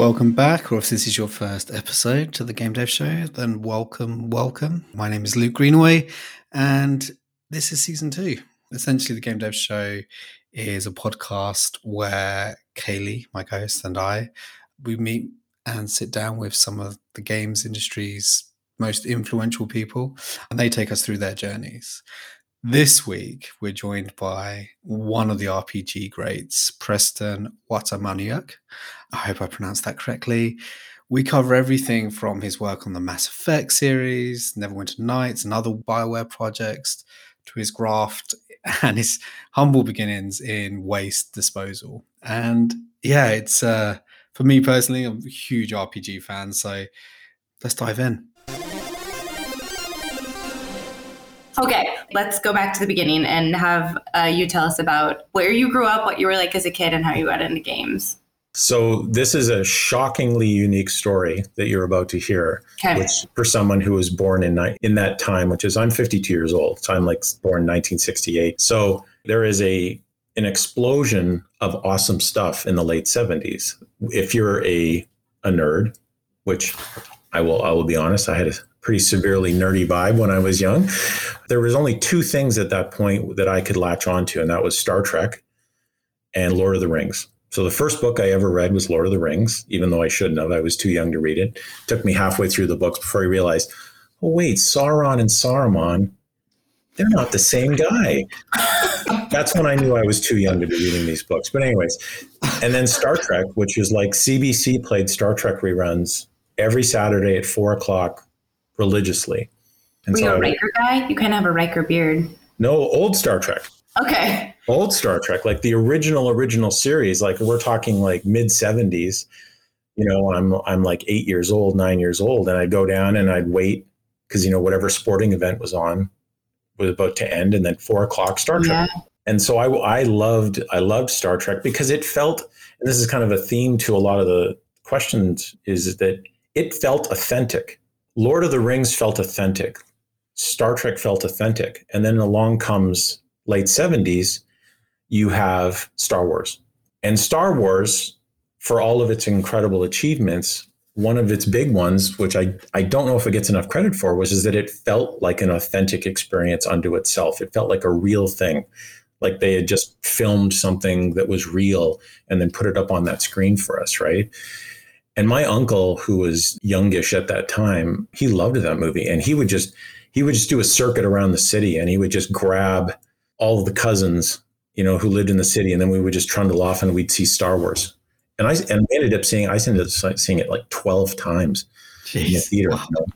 Welcome back, or if this is your first episode to the Game Dev Show, then welcome, welcome. My name is Luke Greenaway, and this is season two. Essentially, the Game Dev Show is a podcast where Kaylee, my co-host, and I we meet and sit down with some of the games industry's most influential people, and they take us through their journeys. This week, we're joined by one of the RPG greats, Preston Watamaniuk. I hope I pronounced that correctly. We cover everything from his work on the Mass Effect series, Neverwinter Nights, and other Bioware projects, to his graft and his humble beginnings in waste disposal. And yeah, it's uh, for me personally, I'm a huge RPG fan, so let's dive in. Okay, let's go back to the beginning and have uh, you tell us about where you grew up, what you were like as a kid, and how you got into games. So this is a shockingly unique story that you're about to hear, Okay. which for someone who was born in in that time, which is I'm 52 years old, so I'm like born 1968. So there is a an explosion of awesome stuff in the late 70s. If you're a a nerd, which I will I will be honest, I had a pretty severely nerdy vibe when I was young. There was only two things at that point that I could latch onto, and that was Star Trek and Lord of the Rings. So the first book I ever read was Lord of the Rings, even though I shouldn't have. I was too young to read it. took me halfway through the books before I realized, oh wait, Sauron and Saruman, they're not the same guy. That's when I knew I was too young to be reading these books. But anyways, and then Star Trek, which is like CBC played Star Trek reruns every Saturday at four o'clock religiously. And Were you I a would- Riker guy? You kind of have a Riker beard. no old Star Trek Okay. Old Star Trek, like the original original series, like we're talking like mid seventies. You know, I'm I'm like eight years old, nine years old, and I'd go down and I'd wait because you know whatever sporting event was on was about to end, and then four o'clock Star Trek. Yeah. And so I I loved I loved Star Trek because it felt, and this is kind of a theme to a lot of the questions, is that it felt authentic. Lord of the Rings felt authentic. Star Trek felt authentic, and then along comes late 70s, you have Star Wars. And Star Wars, for all of its incredible achievements, one of its big ones, which I, I don't know if it gets enough credit for, was is that it felt like an authentic experience unto itself. It felt like a real thing, like they had just filmed something that was real and then put it up on that screen for us, right? And my uncle, who was youngish at that time, he loved that movie, and he would just he would just do a circuit around the city, and he would just grab all the cousins, you know, who lived in the city, and then we would just trundle off and we'd see Star Wars. And I and we ended up seeing I ended up seeing it like twelve times in the theater. Wow. you know,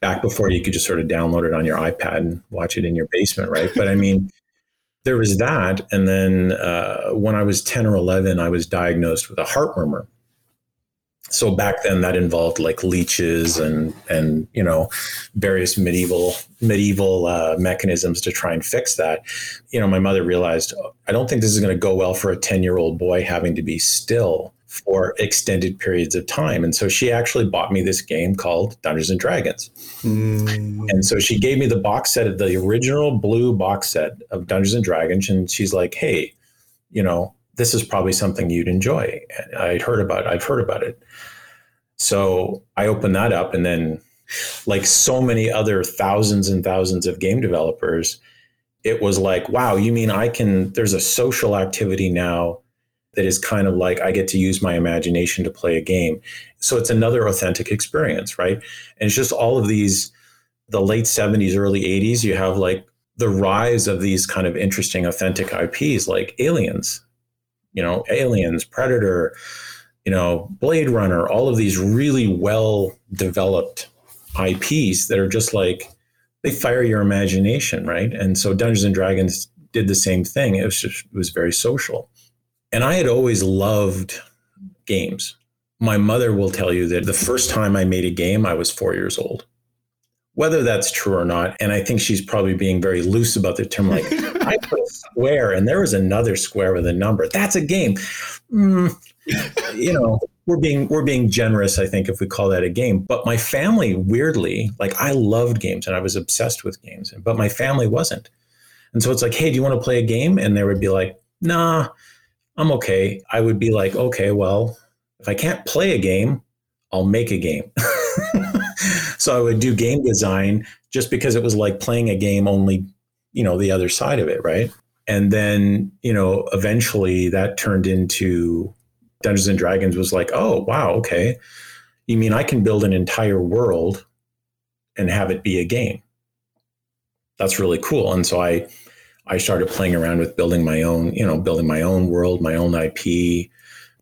back before you could just sort of download it on your iPad and watch it in your basement, right? But I mean, there was that, and then uh, when I was ten or eleven, I was diagnosed with a heart murmur. So back then, that involved like leeches and and you know various medieval medieval uh, mechanisms to try and fix that. You know, my mother realized I don't think this is going to go well for a ten year old boy having to be still for extended periods of time. And so she actually bought me this game called Dungeons and Dragons. Mm. And so she gave me the box set of the original blue box set of Dungeons and Dragons. And she's like, hey, you know, this is probably something you'd enjoy. I'd heard about I've heard about it. So I opened that up and then like so many other thousands and thousands of game developers, it was like, wow, you mean I can there's a social activity now that is kind of like I get to use my imagination to play a game. So it's another authentic experience, right? And it's just all of these the late 70s, early 80s, you have like the rise of these kind of interesting authentic IPs like Aliens, you know, Aliens, Predator, you know, Blade Runner, all of these really well developed IPs that are just like they fire your imagination, right? And so Dungeons and Dragons did the same thing. It was just it was very social. And I had always loved games. My mother will tell you that the first time I made a game, I was four years old. Whether that's true or not, and I think she's probably being very loose about the term, like I put a square and there was another square with a number. That's a game. Mm, you know, we're being we're being generous, I think, if we call that a game. But my family, weirdly, like I loved games and I was obsessed with games, but my family wasn't. And so it's like, hey, do you want to play a game? And they would be like, nah, I'm okay. I would be like, okay, well, if I can't play a game, I'll make a game. so I would do game design just because it was like playing a game only, you know, the other side of it, right? And then, you know, eventually that turned into Dungeons and Dragons was like, oh, wow, okay. You mean I can build an entire world and have it be a game? That's really cool. And so I I started playing around with building my own, you know, building my own world, my own IP.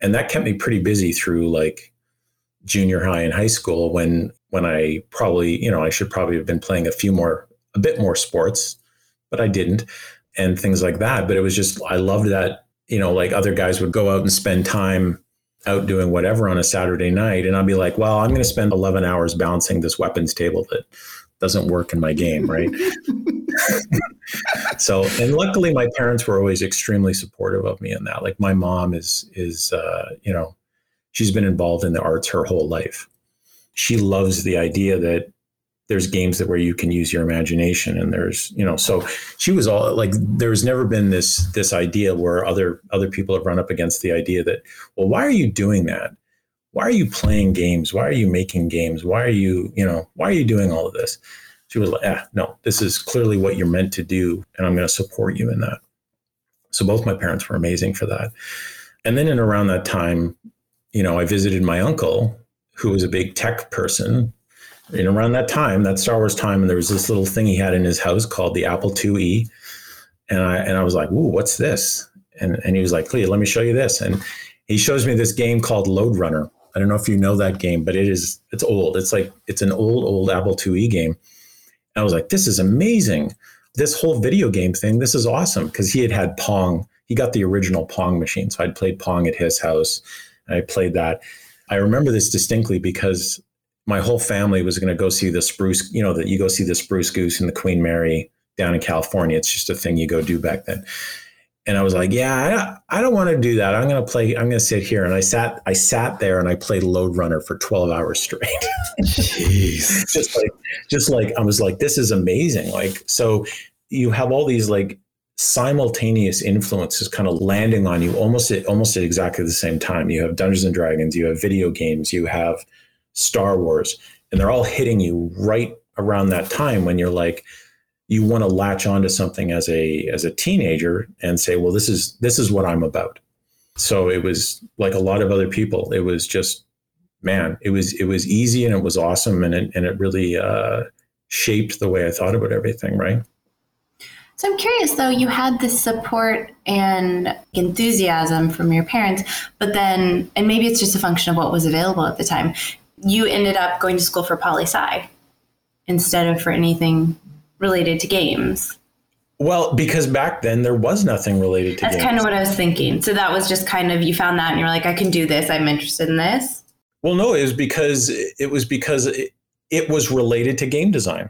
And that kept me pretty busy through like junior high and high school when when I probably, you know, I should probably have been playing a few more a bit more sports, but I didn't and things like that. But it was just I loved that, you know, like other guys would go out and spend time out doing whatever on a Saturday night and I'd be like, well, I'm going to spend 11 hours balancing this weapons table that doesn't work in my game, right? so, and luckily, my parents were always extremely supportive of me in that. Like, my mom is is uh, you know, she's been involved in the arts her whole life. She loves the idea that there's games that where you can use your imagination and there's you know so she was all like there's never been this this idea where other other people have run up against the idea that well why are you doing that why are you playing games? Why are you making games? Why are you, you know, why are you doing all of this? She was like, ah, no, this is clearly what you're meant to do. And I'm going to support you in that. So both my parents were amazing for that. And then in around that time, you know, I visited my uncle, who was a big tech person. And around that time, that Star Wars time, and there was this little thing he had in his house called the Apple IIe. And I and I was like, ooh, what's this? And and he was like, Clea, let me show you this. And he shows me this game called Lode Runner. I don't know if you know that game, but it is it's old. It's like it's an old old Apple IIe game. And I was like, this is amazing. This whole video game thing, this is awesome because he had had Pong. He got the original Pong machine, so I'd played Pong at his house. I played that. I remember this distinctly because my whole family was going to go see the spruce. You know that you go see the spruce goose and the Queen Mary down in California. It's just a thing you go do back then and I was like, yeah, I, I don't want to do that. I'm going to play. I'm going to sit here. And I sat, I sat there and I played Lode Runner for 12 hours straight. Jeez. just like, just like I was like, this is amazing. Like, so you have all these like simultaneous influences kind of landing on you almost at almost at exactly the same time. You have Dungeons and Dragons, you have video games, you have Star Wars, and they're all hitting you right around that time when you're like you want to latch onto something as a as a teenager and say, well, this is this is what I'm about. So it was like a lot of other people. It was just, man, it was it was easy and it was awesome and it and it really uh, shaped the way I thought about everything. Right. So I'm curious though, you had this support and enthusiasm from your parents, but then, and maybe it's just a function of what was available at the time, you ended up going to school for poli sci instead of for anything related to games. Well, because back then there was nothing related to games. That's games. kind of what I was thinking. So that was just kind of you found that and you're like, I can do this. I'm interested in this. Well, no, it was because it was because it, it was related to game design.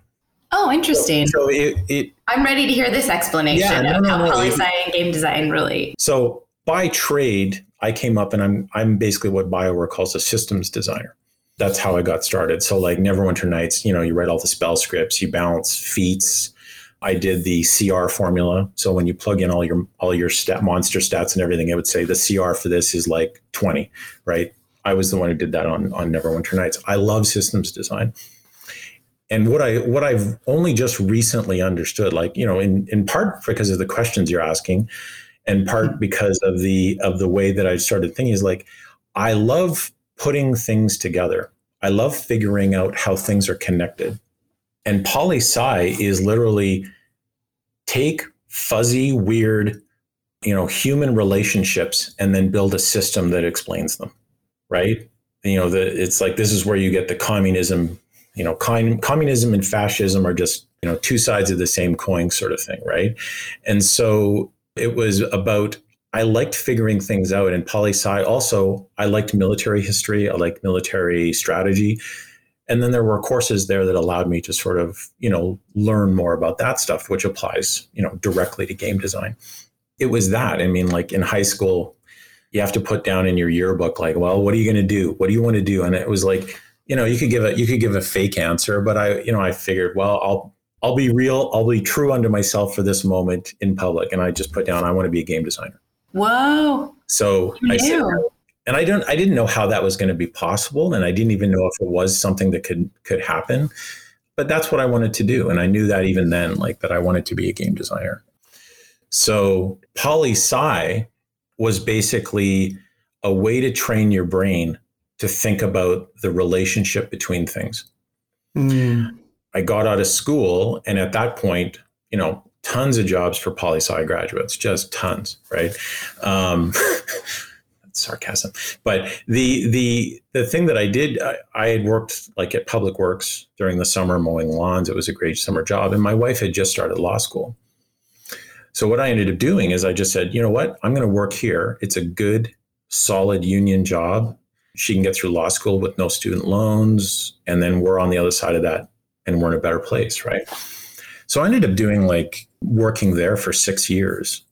Oh, interesting. So it, it I'm ready to hear this explanation Yeah, no, of no, how no, poli sci and game design relate. so by trade, I came up and I'm I'm basically what BioWare calls a systems designer. That's how I got started. So like Neverwinter Nights, you know, you write all the spell scripts, you balance feats. I did the CR formula. So when you plug in all your all your stat monster stats and everything, it would say the CR for this is like 20, right? I was the one who did that on on Neverwinter Nights. I love systems design. And what I what I've only just recently understood, like, you know, in in part because of the questions you're asking, and part mm-hmm. because of the of the way that I started thinking is like, I love putting things together. I love figuring out how things are connected. And poli sci is literally take fuzzy, weird, you know, human relationships and then build a system that explains them, right? You know, the, it's like this is where you get the communism. You know, com- communism and fascism are just you know two sides of the same coin, sort of thing, right? And so it was about I liked figuring things out. And poli sci also, I liked military history, I liked military strategy. And then there were courses there that allowed me to sort of, you know, learn more about that stuff, which applies, you know, directly to game design. It was that. I mean, like in high school, you have to put down in your yearbook, like, well, what are you going to do? What do you want to do? And it was like, you know, you could give a you could give a fake answer, but I, you know, I figured, well, I'll I'll be real, I'll be true unto myself for this moment in public. And I just put down, I want to be a game designer. Whoa. So I said, knew? and I don't I didn't know how that was going to be possible and I didn't even know if it was something that could could happen but that's what I wanted to do and I knew that even then like that I wanted to be a game designer so poli sci was basically a way to train your brain to think about the relationship between things Mm. I got out of school and at that point you know tons of jobs for poli sci graduates just tons right um, sarcasm. But the the the thing that I did, I, I, had worked like at Public Works during the summer mowing lawns. It was a great summer job, and my wife had just started law school. So what I ended up doing is I just said, you know what, I'm going to work here. It's a good, solid union job. She can get through law school with no student loans, and then we're on the other side of that, and we're in a better place, right? So I ended up doing like working there for six years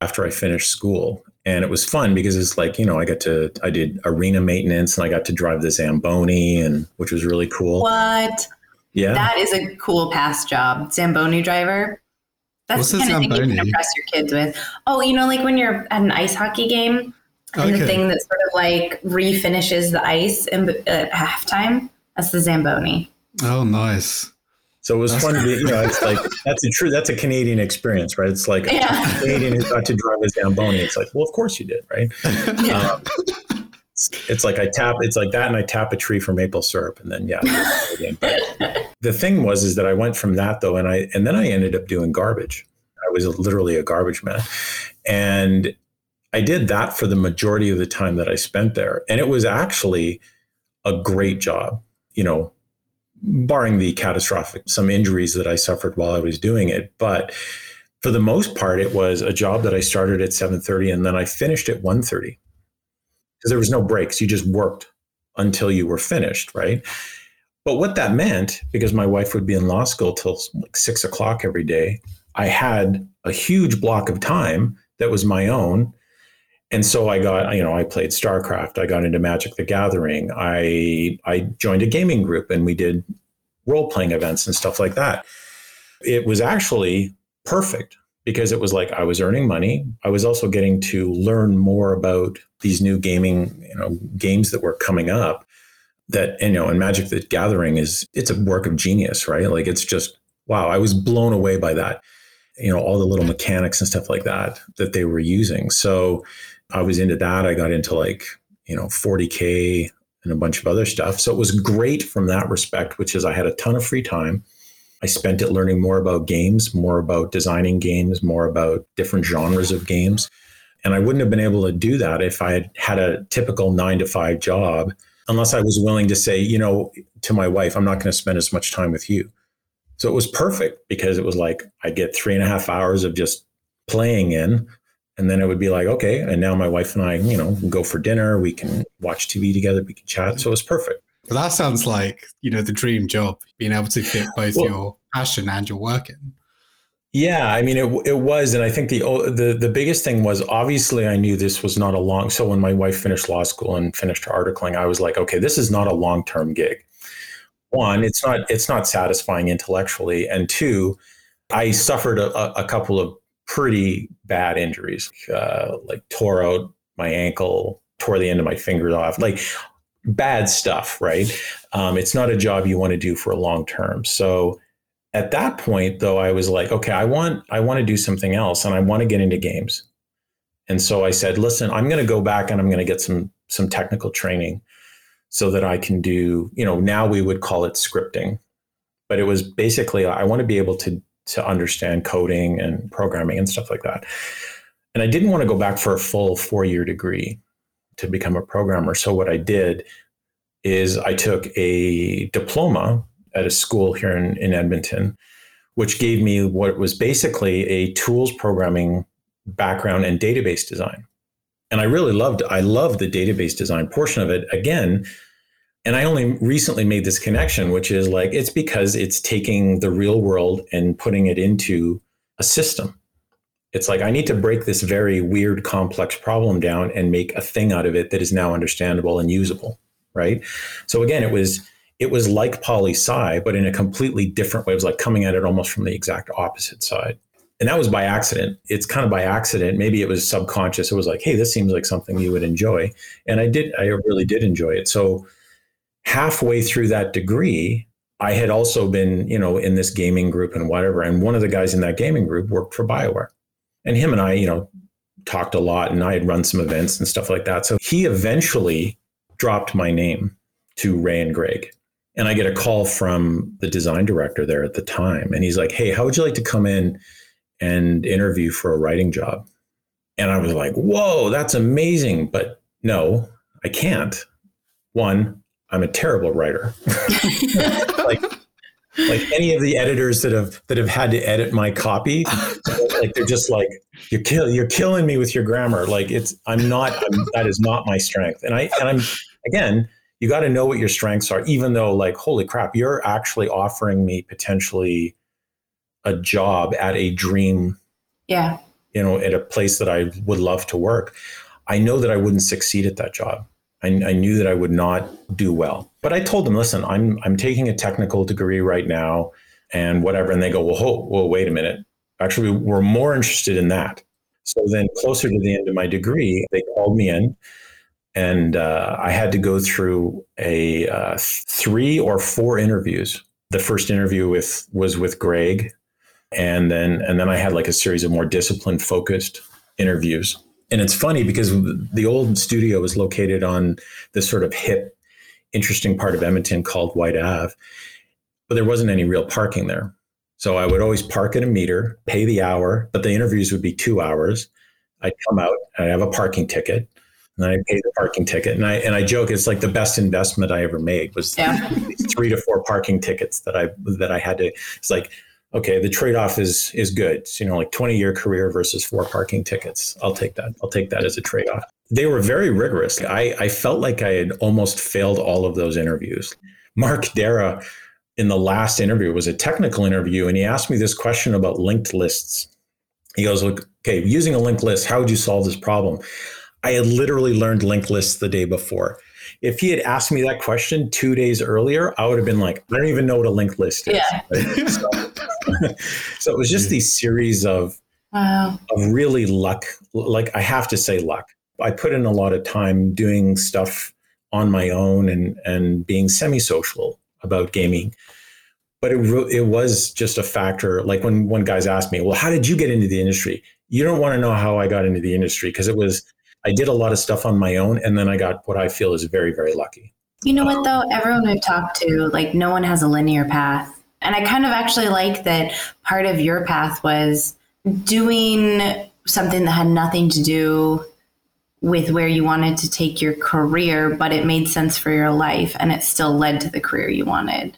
after I finished school and it was fun because it's like you know I got to I did arena maintenance and I got to drive the Zamboni and which was really cool. What? Yeah, that is a cool past job, Zamboni driver. That's What's the kind a of thing you can impress your kids with. Oh, you know, like when you're at an ice hockey game and the thing that sort of like refinishes the ice in, at halftime. That's the Zamboni. Oh, nice. so it was That's fun to be you know it's like that's a true that's a Canadian experience, right? It's like Yeah. a Canadian who got to drive a Zamboni. It's like well, of course you did, right? Yeah. Um, it's, it's like I tap it's like that and I tap a tree for maple syrup and then yeah. But the thing was is that I went from that though and I and then I ended up doing garbage. I was literally a garbage man. And I did that for the majority of the time that I spent there. And it was actually a great job, you know, barring the catastrophic some injuries that I suffered while I was doing it, but for the most part it was a job that I started at 7:30 and then I finished at 1:30 because there was no breaks. You just worked until you were finished, right? But what that meant, because my wife would be in law school till like six o'clock every day, I had a huge block of time that was my own. And so I got, you know, I played StarCraft. I got into Magic the Gathering. I I joined a gaming group and we did role playing events and stuff like that. It was actually perfect because it was like I was earning money. I was also getting to learn more about these new gaming, you know, games that were coming up. That you know, and Magic the Gathering is it's a work of genius, right? Like it's just wow. I was blown away by that. You know, all the little mechanics and stuff like that that they were using. So I was into that. I got into like you know 40k and a bunch of other stuff. So it was great from that respect, which is I had a ton of free time. I spent it learning more about games, more about designing games, more about different genres of games. And I wouldn't have been able to do that if I had had a typical nine to five job, unless I was willing to say, you know, to my wife, I'm not going to spend as much time with you. So it was perfect because it was like I get three and a half hours of just playing in. And then it would be like, okay, and now my wife and I, you know, go for dinner. We can watch TV together. We can chat. So it's perfect. But that sounds like, you know, the dream job, being able to fit both Well- your passion and your work in. Yeah, I mean it it was, and I think the the the biggest thing was obviously I knew this was not a long. So when my wife finished law school and finished her articling, I was like, okay, this is not a long term gig. One, it's not it's not satisfying intellectually, and two, I suffered a- a couple of pretty bad injuries, uh, like tore out my ankle, tore the end of my fingers off, like bad stuff. Right? Um, it's not a job you want to do for a long term. So at that point though i was like okay i want i want to do something else and i want to get into games and so i said listen i'm going to go back and i'm going to get some some technical training so that i can do you know now we would call it scripting but it was basically i want to be able to to understand coding and programming and stuff like that and i didn't want to go back for a full four year degree to become a programmer so what i did is i took a diploma at a school here in, in Edmonton, which gave me what was basically a tools programming background and database design. And I really loved I loved the database design portion of it again. And I only recently made this connection, which is like it's because it's taking the real world and putting it into a system. It's like I need to break this very weird, complex problem down and make a thing out of it that is now understandable and usable. Right. So again, it was it was like poli sci, but in a completely different way. It was like coming at it almost from the exact opposite side. And that was by accident. It's kind of by accident. Maybe it was subconscious. It was like, hey, this seems like something you would enjoy. And I did, I really did enjoy it. So halfway through that degree, I had also been, you know, in this gaming group and whatever. And one of the guys in that gaming group worked for BioWare. And him and I, you know, talked a lot and I had run some events and stuff like that. So he eventually dropped my name to Ray and Greg. And I get a call from the design director there at the time. And he's like, Hey, how would you like to come in and interview for a writing job? And I was like, Whoa, that's amazing. But no, I can't. One, I'm a terrible writer. like, like any of the editors that have that have had to edit my copy, like they're just like you're kill you're killing me with your grammar. Like it's I'm not I'm, that is not my strength. And I and I'm again you got to know what your strengths are, even though, like, holy crap, you're actually offering me potentially a job at a dream. Yeah. You know, at a place that I would love to work. I know that I wouldn't succeed at that job. I, I knew that I would not do well. But I told them, listen, I'm I'm taking a technical degree right now, and whatever. And they go, well, hold, well, wait a minute. Actually, we're more interested in that. So then, closer to the end of my degree, they called me in and uh, I had to go through a uh, three or four interviews. The first interview with was with Greg, and then and then I had like a series of more discipline focused interviews. And it's funny because the old studio was located on this sort of hip, interesting part of Edmonton called Whyte Ave, but there wasn't any real parking there. So I would always park at a meter, pay the hour, but the interviews would be two hours. I'd come out, I'd have a parking ticket and I pay the parking ticket. And I and I joke it's like the best investment I ever made was yeah. three to four parking tickets that I that I had to. It's like okay, the trade off is is good. It's, you know, like twenty year career versus four parking tickets. I'll take that. I'll take that as a trade off. They were very rigorous. I I felt like I had almost failed all of those interviews. Mark Darrah in the last interview was a technical interview, and he asked me this question about linked lists. He goes, "Look, okay, using a linked list, how would you solve this problem?" I had literally learned linked lists the day before. If he had asked me that question two days earlier, I would have been like, I don't even know what a linked list is. Yeah. So, so, it was just these series of wow. of really luck. Like I have to say luck. I put in a lot of time doing stuff on my own and and being semi-social about gaming. But it it was just a factor. Like when when guys asked me, "Well, how did you get into the industry?" You don't want to know how I got into the industry because it was I did a lot of stuff on my own, and then I got what I feel is very, very lucky. You know what, though? Everyone I've talked to, like, no one has a linear path. And I kind of actually like that part of your path was doing something that had nothing to do with where you wanted to take your career, but it made sense for your life and it still led to the career you wanted.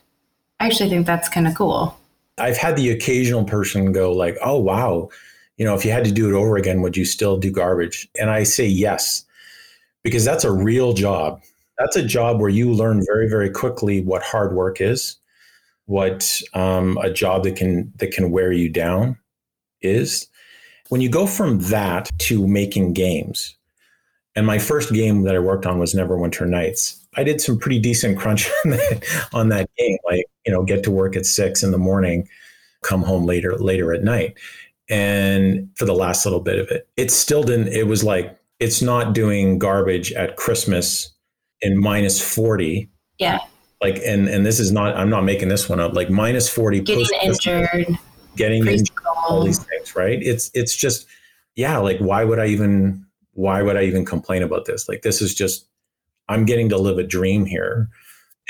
I actually think that's kind of cool. I've had the occasional person go like, "Oh wow, you know, if you had to do it over again, would you still do garbage? And I say yes, because that's a real job. That's a job where you learn very, very quickly what hard work is, what um, a job that can that can wear you down is. When you go from that to making games, and my first game that I worked on was Neverwinter Nights. I did some pretty decent crunch on that, on that game, like you know, get to work at six in the morning, come home later later at night and for the last little bit of it. It still didn't, it was like, it's not doing garbage at Christmas in minus 40. Yeah. Like, and, and this is not, I'm not making this one up, like minus 40. Getting injured. Getting injured, all these things, right? It's, it's just, yeah, like, why would I even, why would I even complain about this? Like, this is just, I'm getting to live a dream here.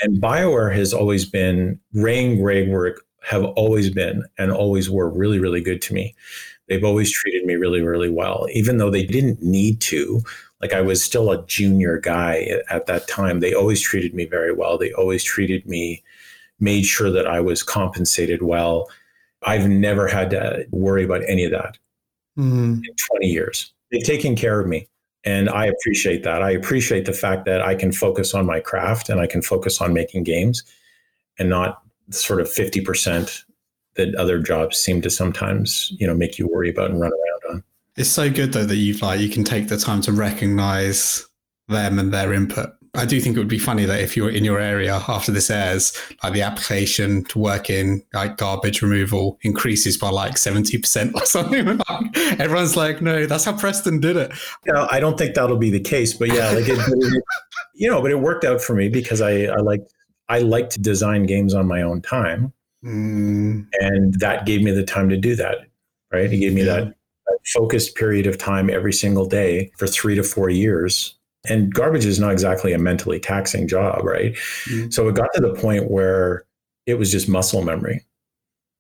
And BioWare has always been, Ray and Greg were have always been and always were really, really good to me. They've always treated me really, really well, even though they didn't need to. Like I was still a junior guy at that time. They always treated me very well. They always treated me, made sure that I was compensated well. I've never had to worry about any of that mm. in 20 years. They've taken care of me. And I appreciate that. I appreciate the fact that I can focus on my craft and I can focus on making games and not sort of 50% that other jobs seem to sometimes, you know, make you worry about and run around on. It's so good though that you've like you can take the time to recognize them and their input I do think it would be funny that if you're in your area after this airs, like the application to work in like garbage removal increases by like 70% or something. Everyone's like, no, that's how Preston did it. Yeah, I don't think that'll be the case, but yeah, like it, you know, but it worked out for me because I, I like I like to design games on my own time. Mm. And that gave me the time to do that. Right. It gave me yeah. that, that focused period of time every single day for three to four years and garbage is not exactly a mentally taxing job, right? Mm-hmm. So it got to the point where it was just muscle memory.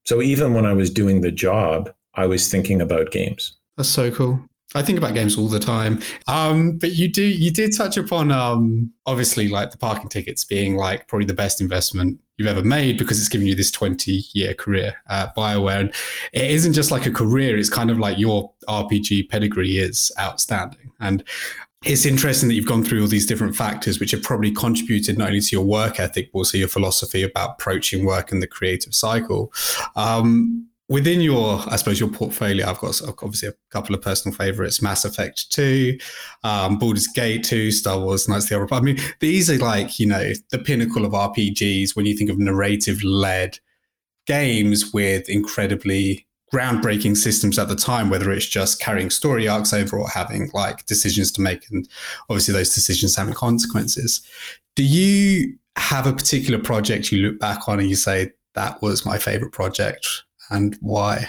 So even when I was doing the job, I was thinking about games. That's so cool. I think about games all the time. Um, but you do you did touch upon um, obviously like the parking tickets being like probably the best investment you've ever made because it's given you this 20 year career at BioWare. And it isn't just like a career, it's kind of like your RPG pedigree is outstanding. And it's interesting that you've gone through all these different factors, which have probably contributed not only to your work ethic, but also your philosophy about approaching work and the creative cycle. Um, within your, I suppose, your portfolio, I've got obviously a couple of personal favorites: Mass Effect Two, um, Baldur's Gate Two, Star Wars: Knights of the Old Republic. I mean, these are like you know the pinnacle of RPGs when you think of narrative-led games with incredibly groundbreaking systems at the time, whether it's just carrying story arcs over or having like decisions to make, and obviously those decisions having consequences. Do you have a particular project you look back on and you say that was my favorite project and why?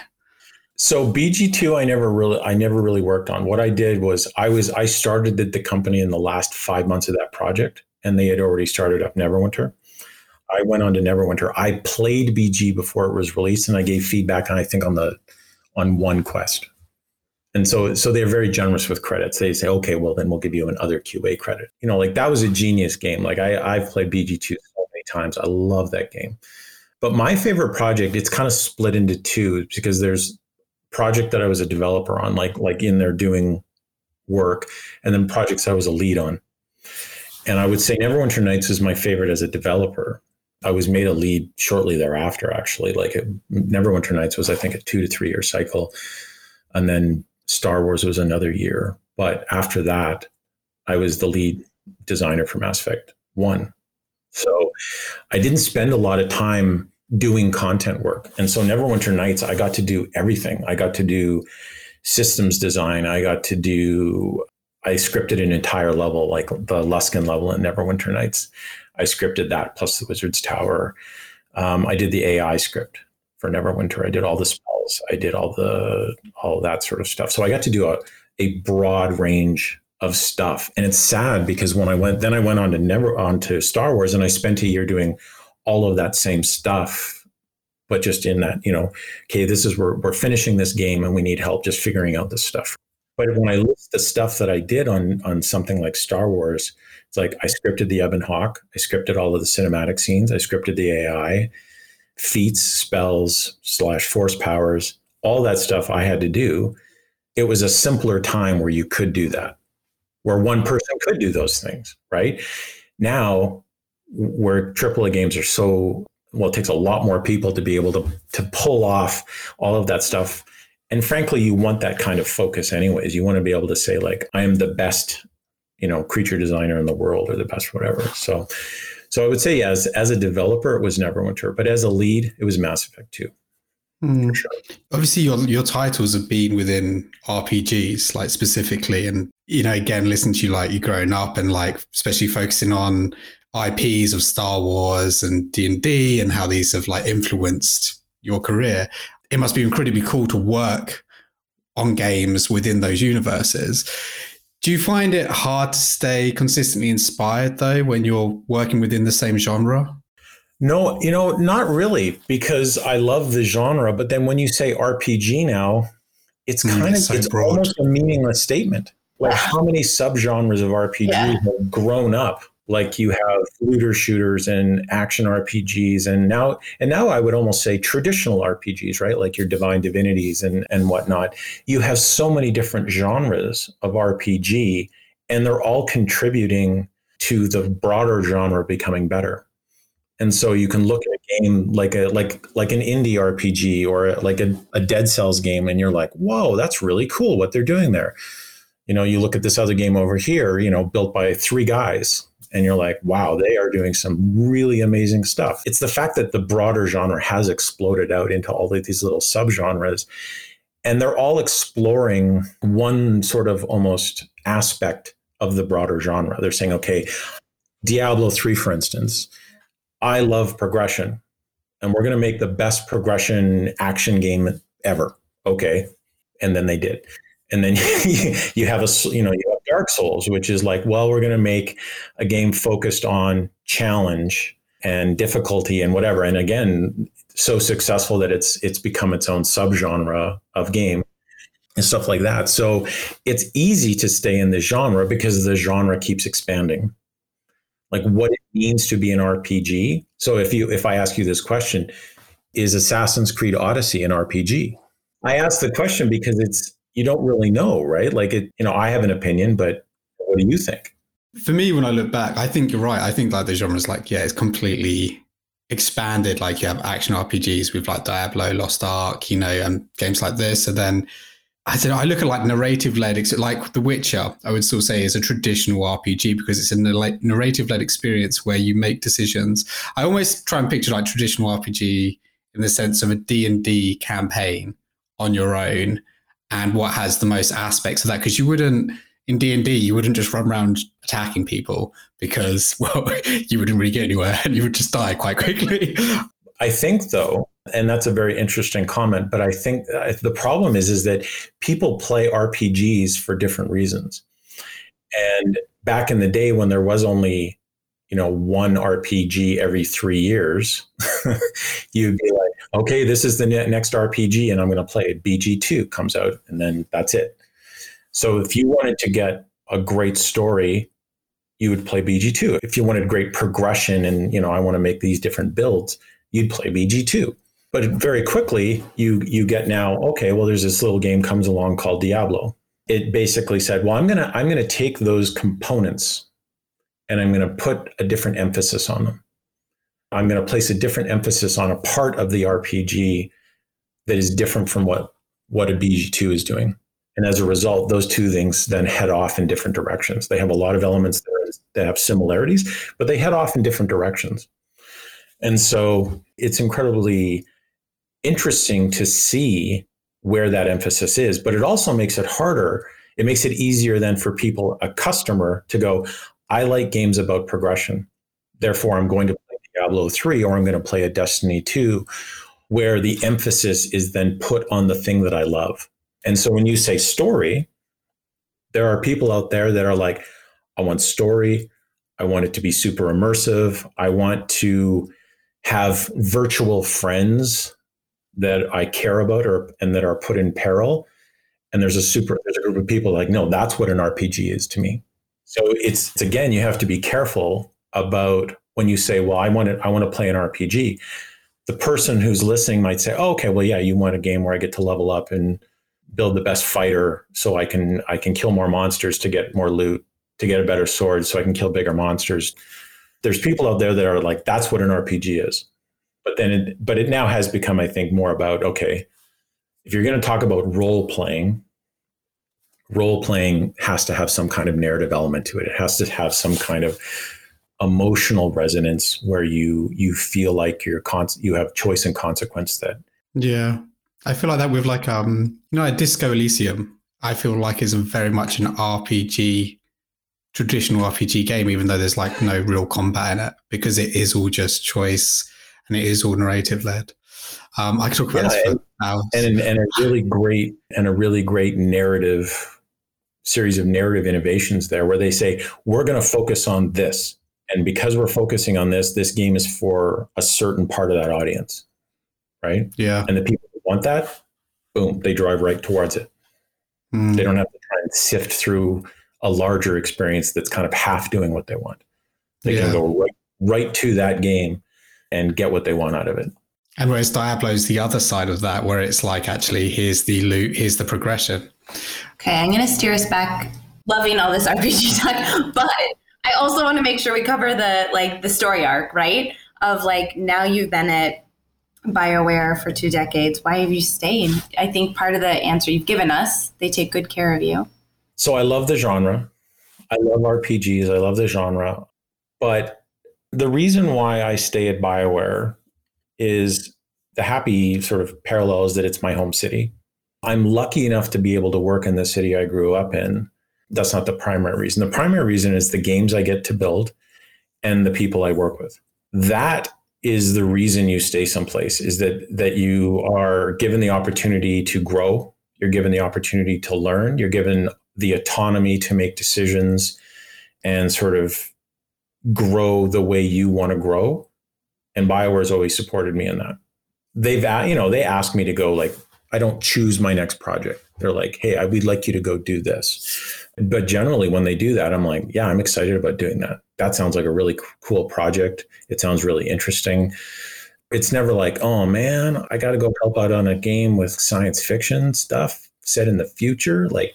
So BG2 I never really I never really worked on. What I did was I was I started the the company in the last 5 months of that project and they had already started up Neverwinter. I went on to Neverwinter. I played BG before it was released, and I gave feedback. And I think on the on one quest, and so so they're very generous with credits. They say, okay, well then we'll give you another QA credit. You know, like that was a genius game. Like I I've played BG two so many times. I love that game. But my favorite project, it's kind of split into two because there's project that I was a developer on, like like in there doing work, and then projects I was a lead on. And I would say Neverwinter Nights is my favorite as a developer I was made a lead shortly thereafter, actually. Like it, Neverwinter Nights was, I think, a two to three year cycle. And then Star Wars was another year. But after that, I was the lead designer for Mass Effect 1. So I didn't spend a lot of time doing content work. And so Neverwinter Nights, I got to do everything. I got to do systems design. I got to do, I scripted an entire level, like the Luskan level in Neverwinter Nights. I scripted that plus the Wizard's Tower. Um, I did the AI script for Neverwinter. I did all the spells. I did all the all that sort of stuff. So I got to do a a broad range of stuff. And it's sad because when I went, then I went on to never on to Star Wars, and I spent a year doing all of that same stuff, but just in that, you know, okay, this is we're we're finishing this game and we need help just figuring out this stuff. But when I list the stuff that I did on on something like Star Wars, it's like I scripted the Ebon Hawk, I scripted all of the cinematic scenes, I scripted the AI, feats, spells, slash force powers, all that stuff I had to do. It was a simpler time where you could do that, where one person could do those things, right? Now, where AAA games are so well, it takes a lot more people to be able to to pull off all of that stuff. And frankly, you want that kind of focus anyways. You want to be able to say, like, I am the best you know creature designer in the world or the best whatever so so i would say yeah, as as a developer it was neverwinter but as a lead it was mass effect 2 mm. sure. obviously your your titles have been within rpgs like specifically and you know again listen to you like you growing up and like especially focusing on ips of star wars and d&d and how these have like influenced your career it must be incredibly cool to work on games within those universes do you find it hard to stay consistently inspired though when you're working within the same genre? No, you know, not really, because I love the genre. But then when you say RPG now, it's hmm, kind mm, of so it's broad. almost a meaningless statement. Like how many subgenres of RPG yeah. have grown up like you have looter shooters and action RPGs and now and now I would almost say traditional RPGs, right? Like your divine divinities and, and whatnot. You have so many different genres of RPG and they're all contributing to the broader genre becoming better. And so you can look at a game like a like like an indie RPG or like a, a Dead Cells game and you're like, whoa, that's really cool what they're doing there. You know, you look at this other game over here, you know, built by three guys and you're like, wow, they are doing some really amazing stuff. It's the fact that the broader genre has exploded out into all of these little subgenres, and they're all exploring one sort of almost aspect of the broader genre. They're saying, okay, Diablo 3, for instance, I love progression, and we're going to make the best progression action game ever. Okay. And then they did. And then you have a, you know, you Dark Souls, which is like, well, we're going to make a game focused on challenge and difficulty and whatever. And again, so successful that it's it's become its own subgenre of game and stuff like that. So it's easy to stay in the genre because the genre keeps expanding. Like what it means to be an RPG. So if you if I ask you this question, is Assassin's Creed Odyssey an RPG? I ask the question because it's you don't really know, right? Like it, you know, I have an opinion, but what do you think? For me, when I look back, I think you're right. I think like the genre is like, yeah, it's completely expanded. Like you have action RPGs with like Diablo, Lost Ark, you know, and games like this. And then I know, I look at like narrative led, like The Witcher, I would still say is a traditional RPG because it's a narrative led experience where you make decisions. I almost try and picture like traditional RPG in the sense of a D&D campaign on your own and what has the most aspects of that because you wouldn't in D&D you wouldn't just run around attacking people because well you wouldn't really get anywhere and you would just die quite quickly. I think though and that's a very interesting comment but I think uh, the problem is is that people play RPGs for different reasons. And back in the day when there was only you know one RPG every 3 years you'd be like okay, this is the next RPG and I'm going to play it. BG2 comes out and then that's it. So if you wanted to get a great story, you would play BG2. If you wanted great progression and, you know, I want to make these different builds, you'd play BG2. But very quickly, you you get now, okay, well, there's this little game comes along called Diablo. It basically said, well, I'm gonna I'm gonna take those components and I'm gonna put a different emphasis on them. I'm going to place a different emphasis on a part of the RPG that is different from what what a BG2 is doing. And as a result, those two things then head off in different directions. They have a lot of elements that, that have similarities, but they head off in different directions. And so it's incredibly interesting to see where that emphasis is, but it also makes it harder. It makes it easier then for people, a customer, to go, I like games about progression. Therefore, I'm going to play Diablo 3 or I'm going to play a Destiny 2 where the emphasis is then put on the thing that I love. And so when you say story, there are people out there that are like, I want story. I want it to be super immersive. I want to have virtual friends that I care about or and that are put in peril. And there's a super there's a group of people like, no, that's what an RPG is to me. So it's, it's again, you have to be careful about when you say, "Well, I want to I want to play an RPG," the person who's listening might say, oh, "Okay, well, yeah, you want a game where I get to level up and build the best fighter, so I can I can kill more monsters to get more loot, to get a better sword, so I can kill bigger monsters." There's people out there that are like, "That's what an RPG is," but then it, but it now has become, I think, more about okay, if you're going to talk about role playing, role playing has to have some kind of narrative element to it. It has to have some kind of emotional resonance where you you feel like you're con- you have choice and consequence that. Yeah. I feel like that with like um you know a disco elysium i feel like is very much an rpg traditional rpg game even though there's like no real combat in it because it is all just choice and it is all narrative led. Um i could talk about yeah, this for hours. and, and a really great and a really great narrative series of narrative innovations there where they say we're going to focus on this and because we're focusing on this, this game is for a certain part of that audience. Right. Yeah. And the people who want that, boom, they drive right towards it. Mm. They don't have to try and sift through a larger experience that's kind of half doing what they want. They yeah. can go right, right to that game and get what they want out of it. And whereas Diablo's the other side of that, where it's like, actually, here's the loot, here's the progression. Okay, I'm going to steer us back. Loving all this RPG talk, but I also want to make sure we cover the like the story arc, right? Of like now you've been at BioWare for two decades. Why have you stayed? I think part of the answer you've given us, they take good care of you. So I love the genre. I love RPGs. I love the genre. But the reason why I stay at BioWare is the happy sort of parallels that it's my home city. I'm lucky enough to be able to work in the city I grew up in. That's not the primary reason. The primary reason is the games I get to build and the people I work with. That is the reason you stay someplace is that that you are given the opportunity to grow, you're given the opportunity to learn, you're given the autonomy to make decisions and sort of grow the way you want to grow. And BioWare's always supported me in that. They've, you know, they ask me to go like, I don't choose my next project. They're like, hey, I, we'd like you to go do this. But generally, when they do that, I'm like, yeah, I'm excited about doing that. That sounds like a really cool project. It sounds really interesting. It's never like, oh man, I got to go help out on a game with science fiction stuff set in the future. Like,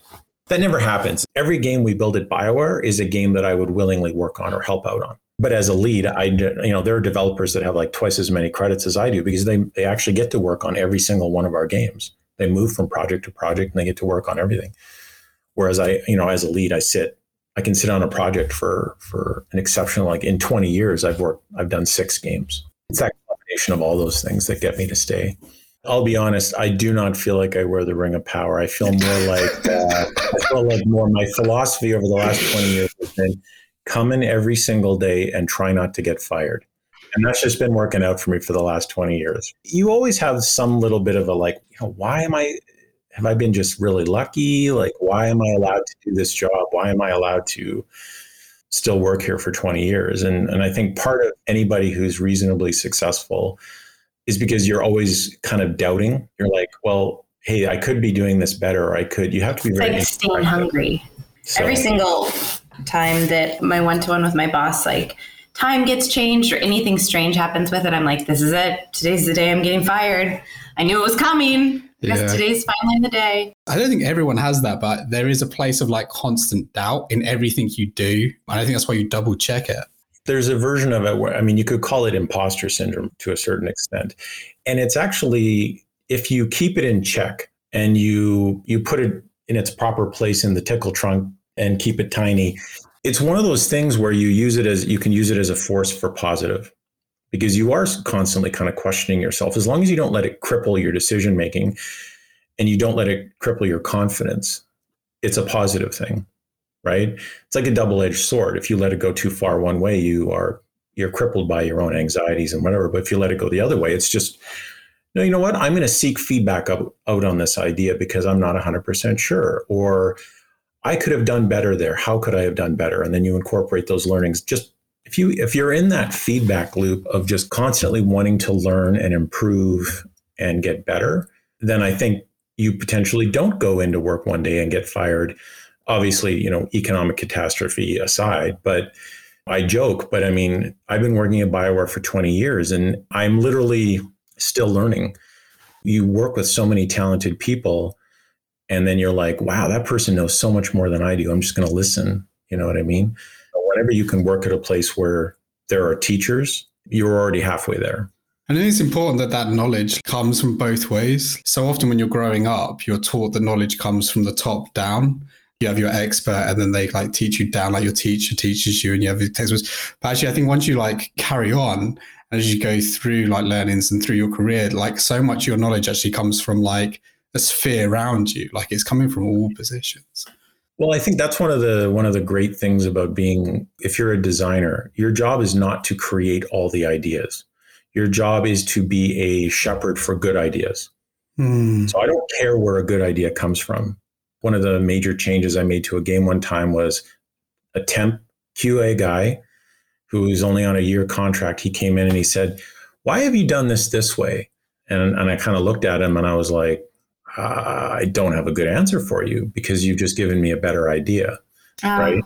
that never happens. Every game we build at BioWare is a game that I would willingly work on or help out on. But as a lead, I you know there are developers that have like twice as many credits as I do because they they actually get to work on every single one of our games. They move from project to project and they get to work on everything. Whereas I, you know, as a lead, I sit I can sit on a project for for an exceptional like in 20 years I've worked I've done 6 games. It's that combination of all those things that get me to stay. I'll be honest, I do not feel like I wear the ring of power. I feel more like uh, I feel like more my philosophy over the last 20 years has been come in every single day and try not to get fired. And that's just been working out for me for the last 20 years. You always have some little bit of a like, you know, why am I have I been just really lucky? Like why am I allowed to do this job? Why am I allowed to still work here for 20 years? And and I think part of anybody who's reasonably successful is because you're always kind of doubting. You're like, well, hey, I could be doing this better, or I could. You have to be very like staying hungry. So. Every single time that my one to one with my boss, like time gets changed or anything strange happens with it, I'm like, this is it. Today's the day I'm getting fired. I knew it was coming. Because yeah. today's finally the day. I don't think everyone has that, but there is a place of like constant doubt in everything you do. And I think that's why you double check it there's a version of it where I mean you could call it imposter syndrome to a certain extent. And it's actually if you keep it in check and you you put it in its proper place in the tickle trunk and keep it tiny, it's one of those things where you use it as you can use it as a force for positive because you are constantly kind of questioning yourself as long as you don't let it cripple your decision making and you don't let it cripple your confidence it's a positive thing right? It's like a double-edged sword. If you let it go too far one way, you are you're crippled by your own anxieties and whatever. But if you let it go the other way, it's just no, you know what? I'm going to seek feedback out, out on this idea because I'm not 100% sure. Or I could have done better there. How could I have done better? And then you incorporate those learnings. Just if you if you're in that feedback loop of just constantly wanting to learn and improve and get better, then I think you potentially don't go into work one day and get fired obviously, you know, economic catastrophe aside, but I joke, but I mean, I've been working at BioWare for 20 years and I'm literally still learning. You work with so many talented people, and then you're like, wow, that person knows so much more than I do. I'm just going to listen. You know what I mean? Whenever you can work at a place where there are teachers, you're already halfway there. And it is important that that knowledge comes from both ways. So often when you're growing up, you're taught the knowledge comes from the top down you have your expert and then they like teach you down like your teacher teaches you and you have your textbooks but actually i think once you like carry on as you go through like learnings and through your career like so much your knowledge actually comes from like a sphere around you like it's coming from all positions well i think that's one of the one of the great things about being if you're a designer your job is not to create all the ideas your job is to be a shepherd for good ideas hmm. so i don't care where a good idea comes from one of the major changes I made to a game one time was a temp QA guy who was only on a year contract. He came in and he said, Why have you done this this way? And, and I kind of looked at him and I was like, uh, I don't have a good answer for you because you've just given me a better idea. Um, right.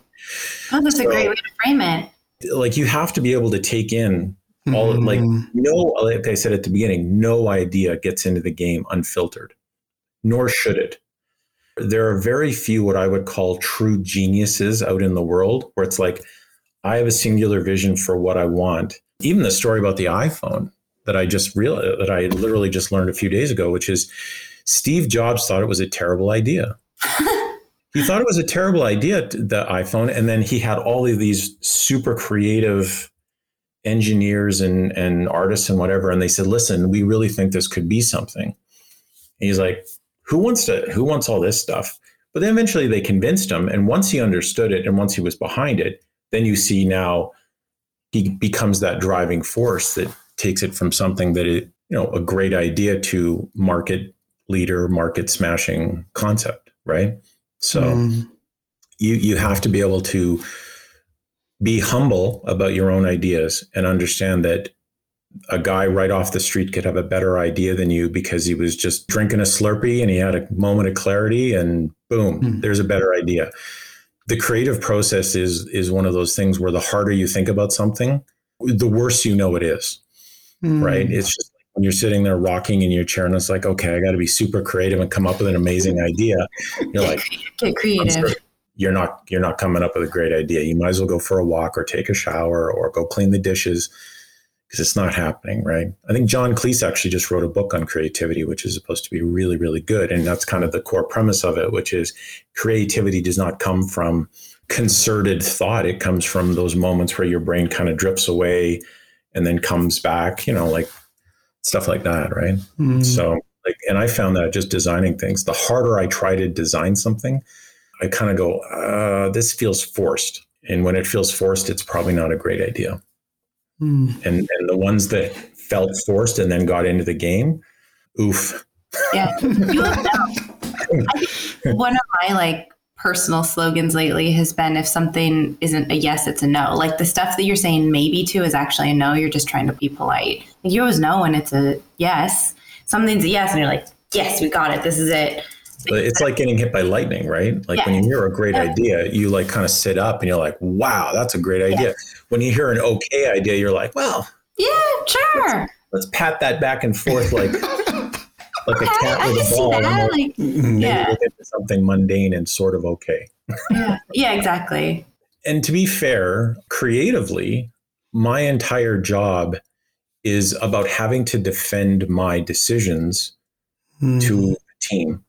Oh, that's so, a great way to frame it. Like you have to be able to take in all mm-hmm. like no like I said at the beginning, no idea gets into the game unfiltered, nor should it. There are very few what I would call true geniuses out in the world where it's like, I have a singular vision for what I want. Even the story about the iPhone that I just realized that I literally just learned a few days ago, which is Steve Jobs thought it was a terrible idea. he thought it was a terrible idea, the iPhone. And then he had all of these super creative engineers and, and artists and whatever. And they said, listen, we really think this could be something. And he's like, who wants to, who wants all this stuff? But then eventually they convinced him. And once he understood it and once he was behind it, then you see now he becomes that driving force that takes it from something that it, you know, a great idea to market leader, market smashing concept, right? So mm. you you have to be able to be humble about your own ideas and understand that a guy right off the street could have a better idea than you because he was just drinking a Slurpee and he had a moment of clarity and boom, mm. there's a better idea. The creative process is is one of those things where the harder you think about something, the worse you know it is. Mm. Right? It's just when you're sitting there rocking in your chair and it's like, okay, I got to be super creative and come up with an amazing idea. You're like, get creative. You're not you're not coming up with a great idea. You might as well go for a walk or take a shower or go clean the dishes because it's not happening, right? I think John Cleese actually just wrote a book on creativity, which is supposed to be really, really good. And that's kind of the core premise of it, which is creativity does not come from concerted thought. It comes from those moments where your brain kind of drifts away and then comes back, you know, like stuff like that, right? Mm. So, like, and I found that just designing things, the harder I try to design something, I kind of go, uh, this feels forced. And when it feels forced, it's probably not a great idea. Mm. And and the ones that felt forced and then got into the game, oof. Yeah, you have one of my like personal slogans lately has been if something isn't a yes, it's a no. Like the stuff that you're saying maybe to is actually a no. You're just trying to be polite. You always know when it's a yes. Something's a yes, and you're like, yes, we got it. This is it. It's like getting hit by lightning, right? Like yeah. when you hear a great yeah. idea, you like kind of sit up and you're like, wow, that's a great idea. Yeah. When you hear an okay idea, you're like, well, yeah, sure. Let's, let's pat that back and forth like like a cat I, with I a ball. That. Like, yeah. something mundane and sort of okay. yeah. Yeah, exactly. And to be fair, creatively, my entire job is about having to defend my decisions mm. to hmm. the team.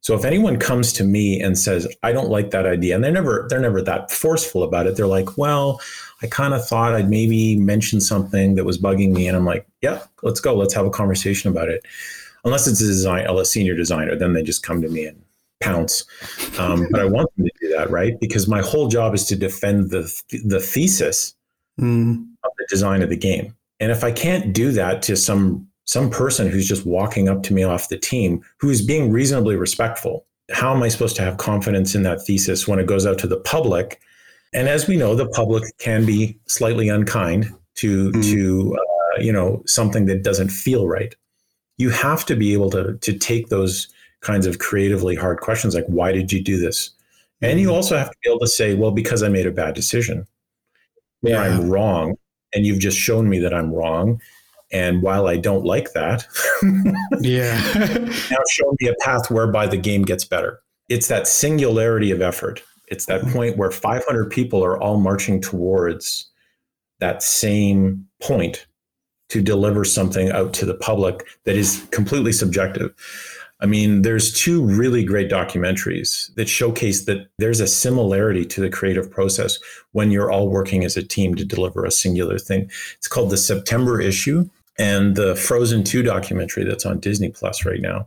So if anyone comes to me and says, I don't like that idea, and they're never they're never that forceful about it. They're like, well, I kind of thought I'd maybe mention something that was bugging me. And I'm like, yeah, let's go. Let's have a conversation about it unless it's a design, a senior designer, then they just come to me and pounce. Um, but I want them to do that, right? Because my whole job is to defend the the thesis mm. of the design of the game. And if I can't do that to some some person who's just walking up to me off the team who's being reasonably respectful, how am I supposed to have confidence in that thesis when it goes out to the public? And as we know, the public can be slightly unkind to mm. to uh, you know something that doesn't feel right you have to be able to to take those kinds of creatively hard questions like why did you do this and you mm-hmm. also have to be able to say well because i made a bad decision yeah. i'm wrong and you've just shown me that i'm wrong and while i don't like that yeah now show me a path whereby the game gets better it's that singularity of effort it's that mm-hmm. point where 500 people are all marching towards that same point to deliver something out to the public that is completely subjective. I mean, there's two really great documentaries that showcase that there's a similarity to the creative process when you're all working as a team to deliver a singular thing. It's called the September issue and the Frozen 2 documentary that's on Disney Plus right now.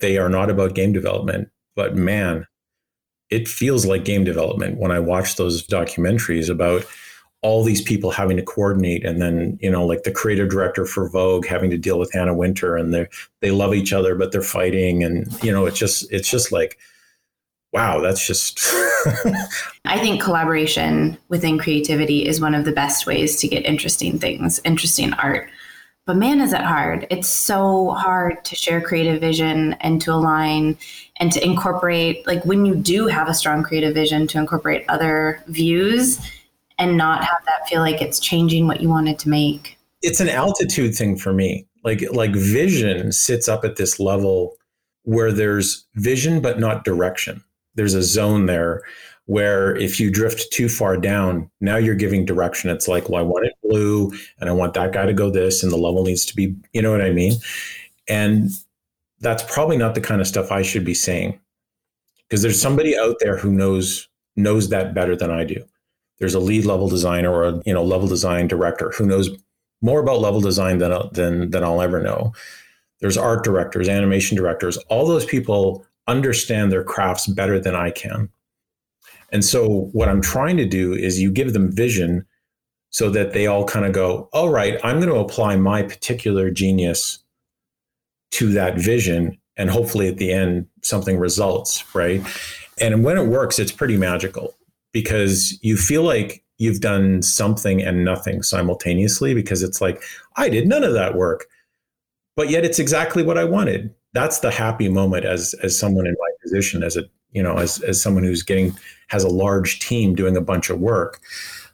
They are not about game development, but man, it feels like game development when I watch those documentaries about all these people having to coordinate and then you know like the creative director for vogue having to deal with Anna Wintour and they they love each other but they're fighting and you know it's just it's just like wow that's just i think collaboration within creativity is one of the best ways to get interesting things interesting art. But man is it hard. It's so hard to share creative vision and to align and to incorporate like when you do have a strong creative vision to incorporate other views and not have that feel like it's changing what you wanted to make. It's an altitude thing for me. Like like vision sits up at this level where there's vision but not direction. There's a zone there where if you drift too far down, now you're giving direction. It's like, well, I want it blue and I want that guy to go this and the level needs to be, you know what I mean? And that's probably not the kind of stuff I should be saying. because there's somebody out there who knows knows that better than I do. There's a lead level designer or a you know level design director who knows more about level design than than than I'll ever know. There's art directors, animation directors. All those people understand their crafts better than I can. And so what I'm trying to do is you give them vision so that they all kind of go, all right, I'm going to apply my particular genius to that vision. And hopefully at the end, something results, right? And when it works, it's pretty magical because you feel like you've done something and nothing simultaneously because it's like, I did none of that work. But yet it's exactly what I wanted. That's the happy moment as as someone in my position, as a you know, as as someone who's getting has a large team doing a bunch of work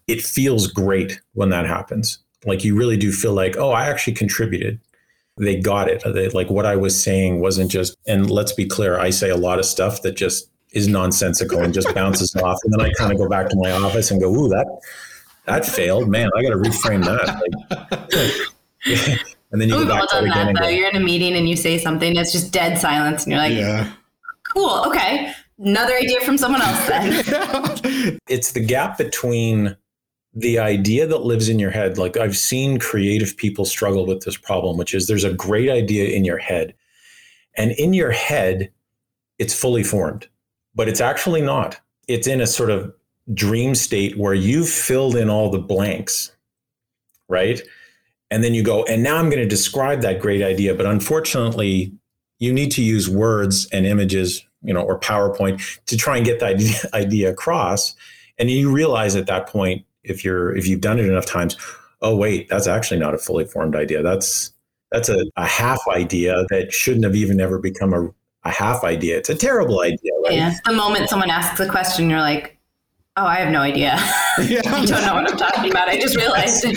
it feels great when that happens. Like you really do feel like, oh, I actually contributed. They got it. They, like what I was saying wasn't just, and let's be clear, I say a lot of stuff that just is nonsensical and just bounces off. And then I kind of go back to my office and go, ooh, that that failed. Man, I got to reframe that. Like, and then you We've go back all to it done again. that and though. go, You're in a meeting and you say something, it's just dead silence, and you're like, Yeah. cool, okay. Another idea from someone else then. it's the gap between the idea that lives in your head. Like I've seen creative people struggle with this problem, which is there's a great idea in your head. And in your head, it's fully formed, but it's actually not. It's in a sort of dream state where you've filled in all the blanks, right? And then you go, and now I'm going to describe that great idea. But unfortunately, you need to use words and images, you know, or PowerPoint to try and get that idea, across. And you realize at that point, if you're if you've done it enough times, oh wait, that's actually not a fully formed idea. That's that's a, a half idea that shouldn't have even ever become a, a half idea. It's a terrible idea, right? yeah. The moment someone asks a question, you're like, oh, I have no idea. Yeah. I don't know what I'm talking about. I just realized it.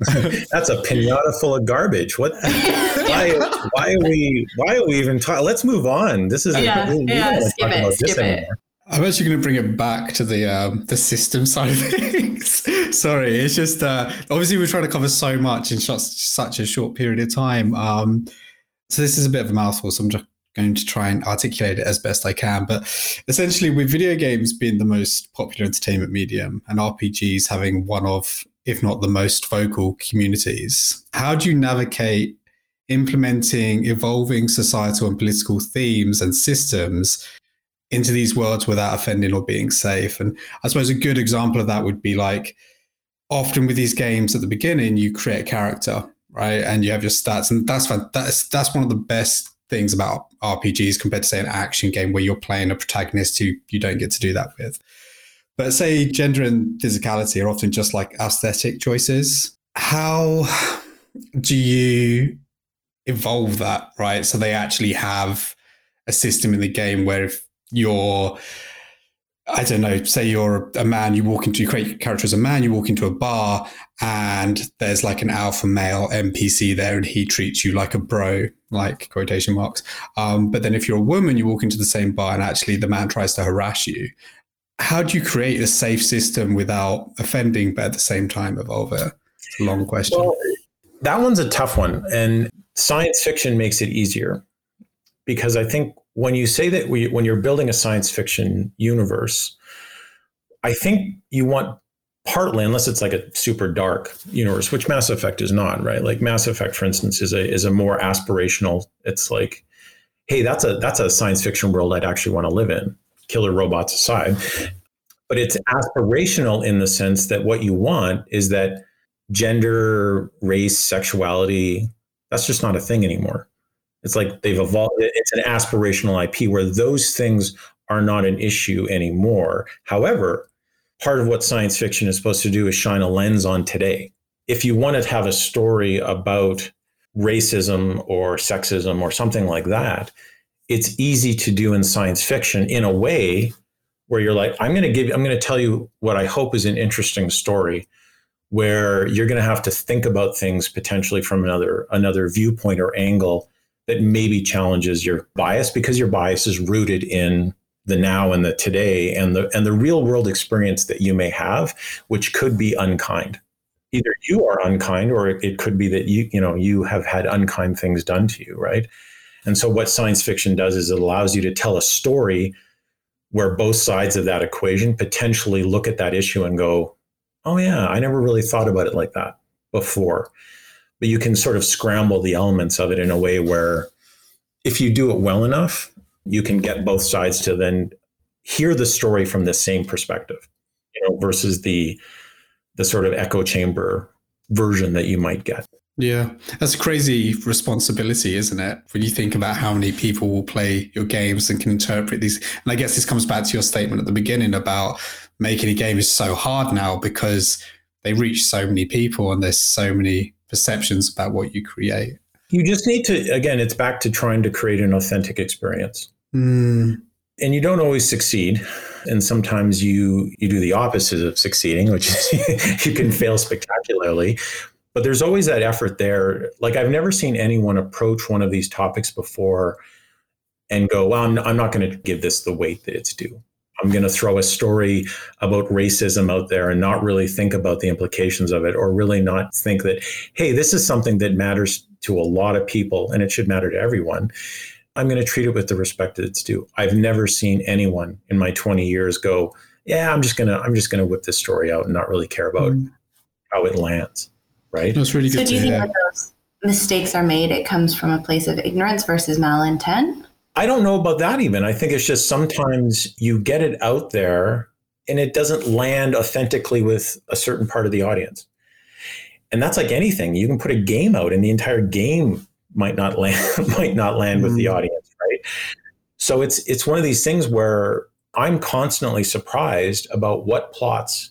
That's a pinata full of garbage. What? Why? Why are we? Why are we even talking? Let's move on. This is Yeah, we, we yeah, don't want to skip it, about this skip it. I'm actually going to bring it back to the um, the system side of things. Sorry, it's just uh, obviously we're trying to cover so much in such, such a short period of time. Um, so this is a bit of a mouthful, so I'm just going to try and articulate it as best I can. But essentially, with video games being the most popular entertainment medium and RPGs having one of, if not the most vocal communities, how do you navigate implementing evolving societal and political themes and systems into these worlds without offending or being safe. And I suppose a good example of that would be like often with these games at the beginning, you create a character, right? And you have your stats, and that's. That's that's one of the best things about RPGs compared to say an action game where you're playing a protagonist who you don't get to do that with. But say gender and physicality are often just like aesthetic choices. How do you evolve that, right? So they actually have a system in the game where if you're I don't know, say you're a man, you walk into, you create your character as a man, you walk into a bar and there's like an alpha male NPC there and he treats you like a bro, like quotation marks. Um, but then if you're a woman, you walk into the same bar and actually the man tries to harass you. How do you create a safe system without offending, but at the same time evolve it? It's a long question. Well, that one's a tough one, and science fiction makes it easier because I think when you say that we, when you're building a science fiction universe, I think you want partly, unless it's like a super dark universe, which Mass Effect is not, right? Like Mass Effect, for instance, is a is a more aspirational. It's like, hey, that's a that's a science fiction world I'd actually want to live in. Killer robots aside, but it's aspirational in the sense that what you want is that gender, race, sexuality, that's just not a thing anymore. It's like they've evolved. It's an aspirational IP where those things are not an issue anymore. However, part of what science fiction is supposed to do is shine a lens on today. If you want to have a story about racism or sexism or something like that, it's easy to do in science fiction in a way where you're like, I'm going to give, I'm going to tell you what I hope is an interesting story where you're going to have to think about things potentially from another another viewpoint or angle that maybe challenges your bias because your bias is rooted in the now and the today and the and the real world experience that you may have which could be unkind either you are unkind or it could be that you you know you have had unkind things done to you right and so what science fiction does is it allows you to tell a story where both sides of that equation potentially look at that issue and go, oh, yeah, I never really thought about it like that before. But you can sort of scramble the elements of it in a way where if you do it well enough, you can get both sides to then hear the story from the same perspective, you know, versus the the sort of echo chamber version that you might get. Yeah, that's a crazy responsibility, isn't it? When you think about how many people will play your games and can interpret these. And I guess this comes back to your statement at the beginning about making a game is so hard now because they reach so many people and there's so many perceptions about what you create. You just need to, again, it's back to trying to create an authentic experience. Mm. And you don't always succeed. And sometimes you you do the opposite of succeeding, which is you can fail spectacularly. But there's always that effort there. Like I've never seen anyone approach one of these topics before and go, well, I'm, I'm not going to give this the weight that it's due. I'm going to throw a story about racism out there and not really think about the implications of it, or really not think that, hey, this is something that matters to a lot of people and it should matter to everyone. I'm going to treat it with the respect that it's due. I've never seen anyone in my 20 years go, yeah, I'm just going to, I'm just going to whip this story out and not really care about mm. how it lands. Right. That's really good. So do you think when those mistakes are made, it comes from a place of ignorance versus malintent? I don't know about that even. I think it's just sometimes you get it out there and it doesn't land authentically with a certain part of the audience. And that's like anything. You can put a game out and the entire game might not land might not land with the mm. audience, right? So it's it's one of these things where I'm constantly surprised about what plots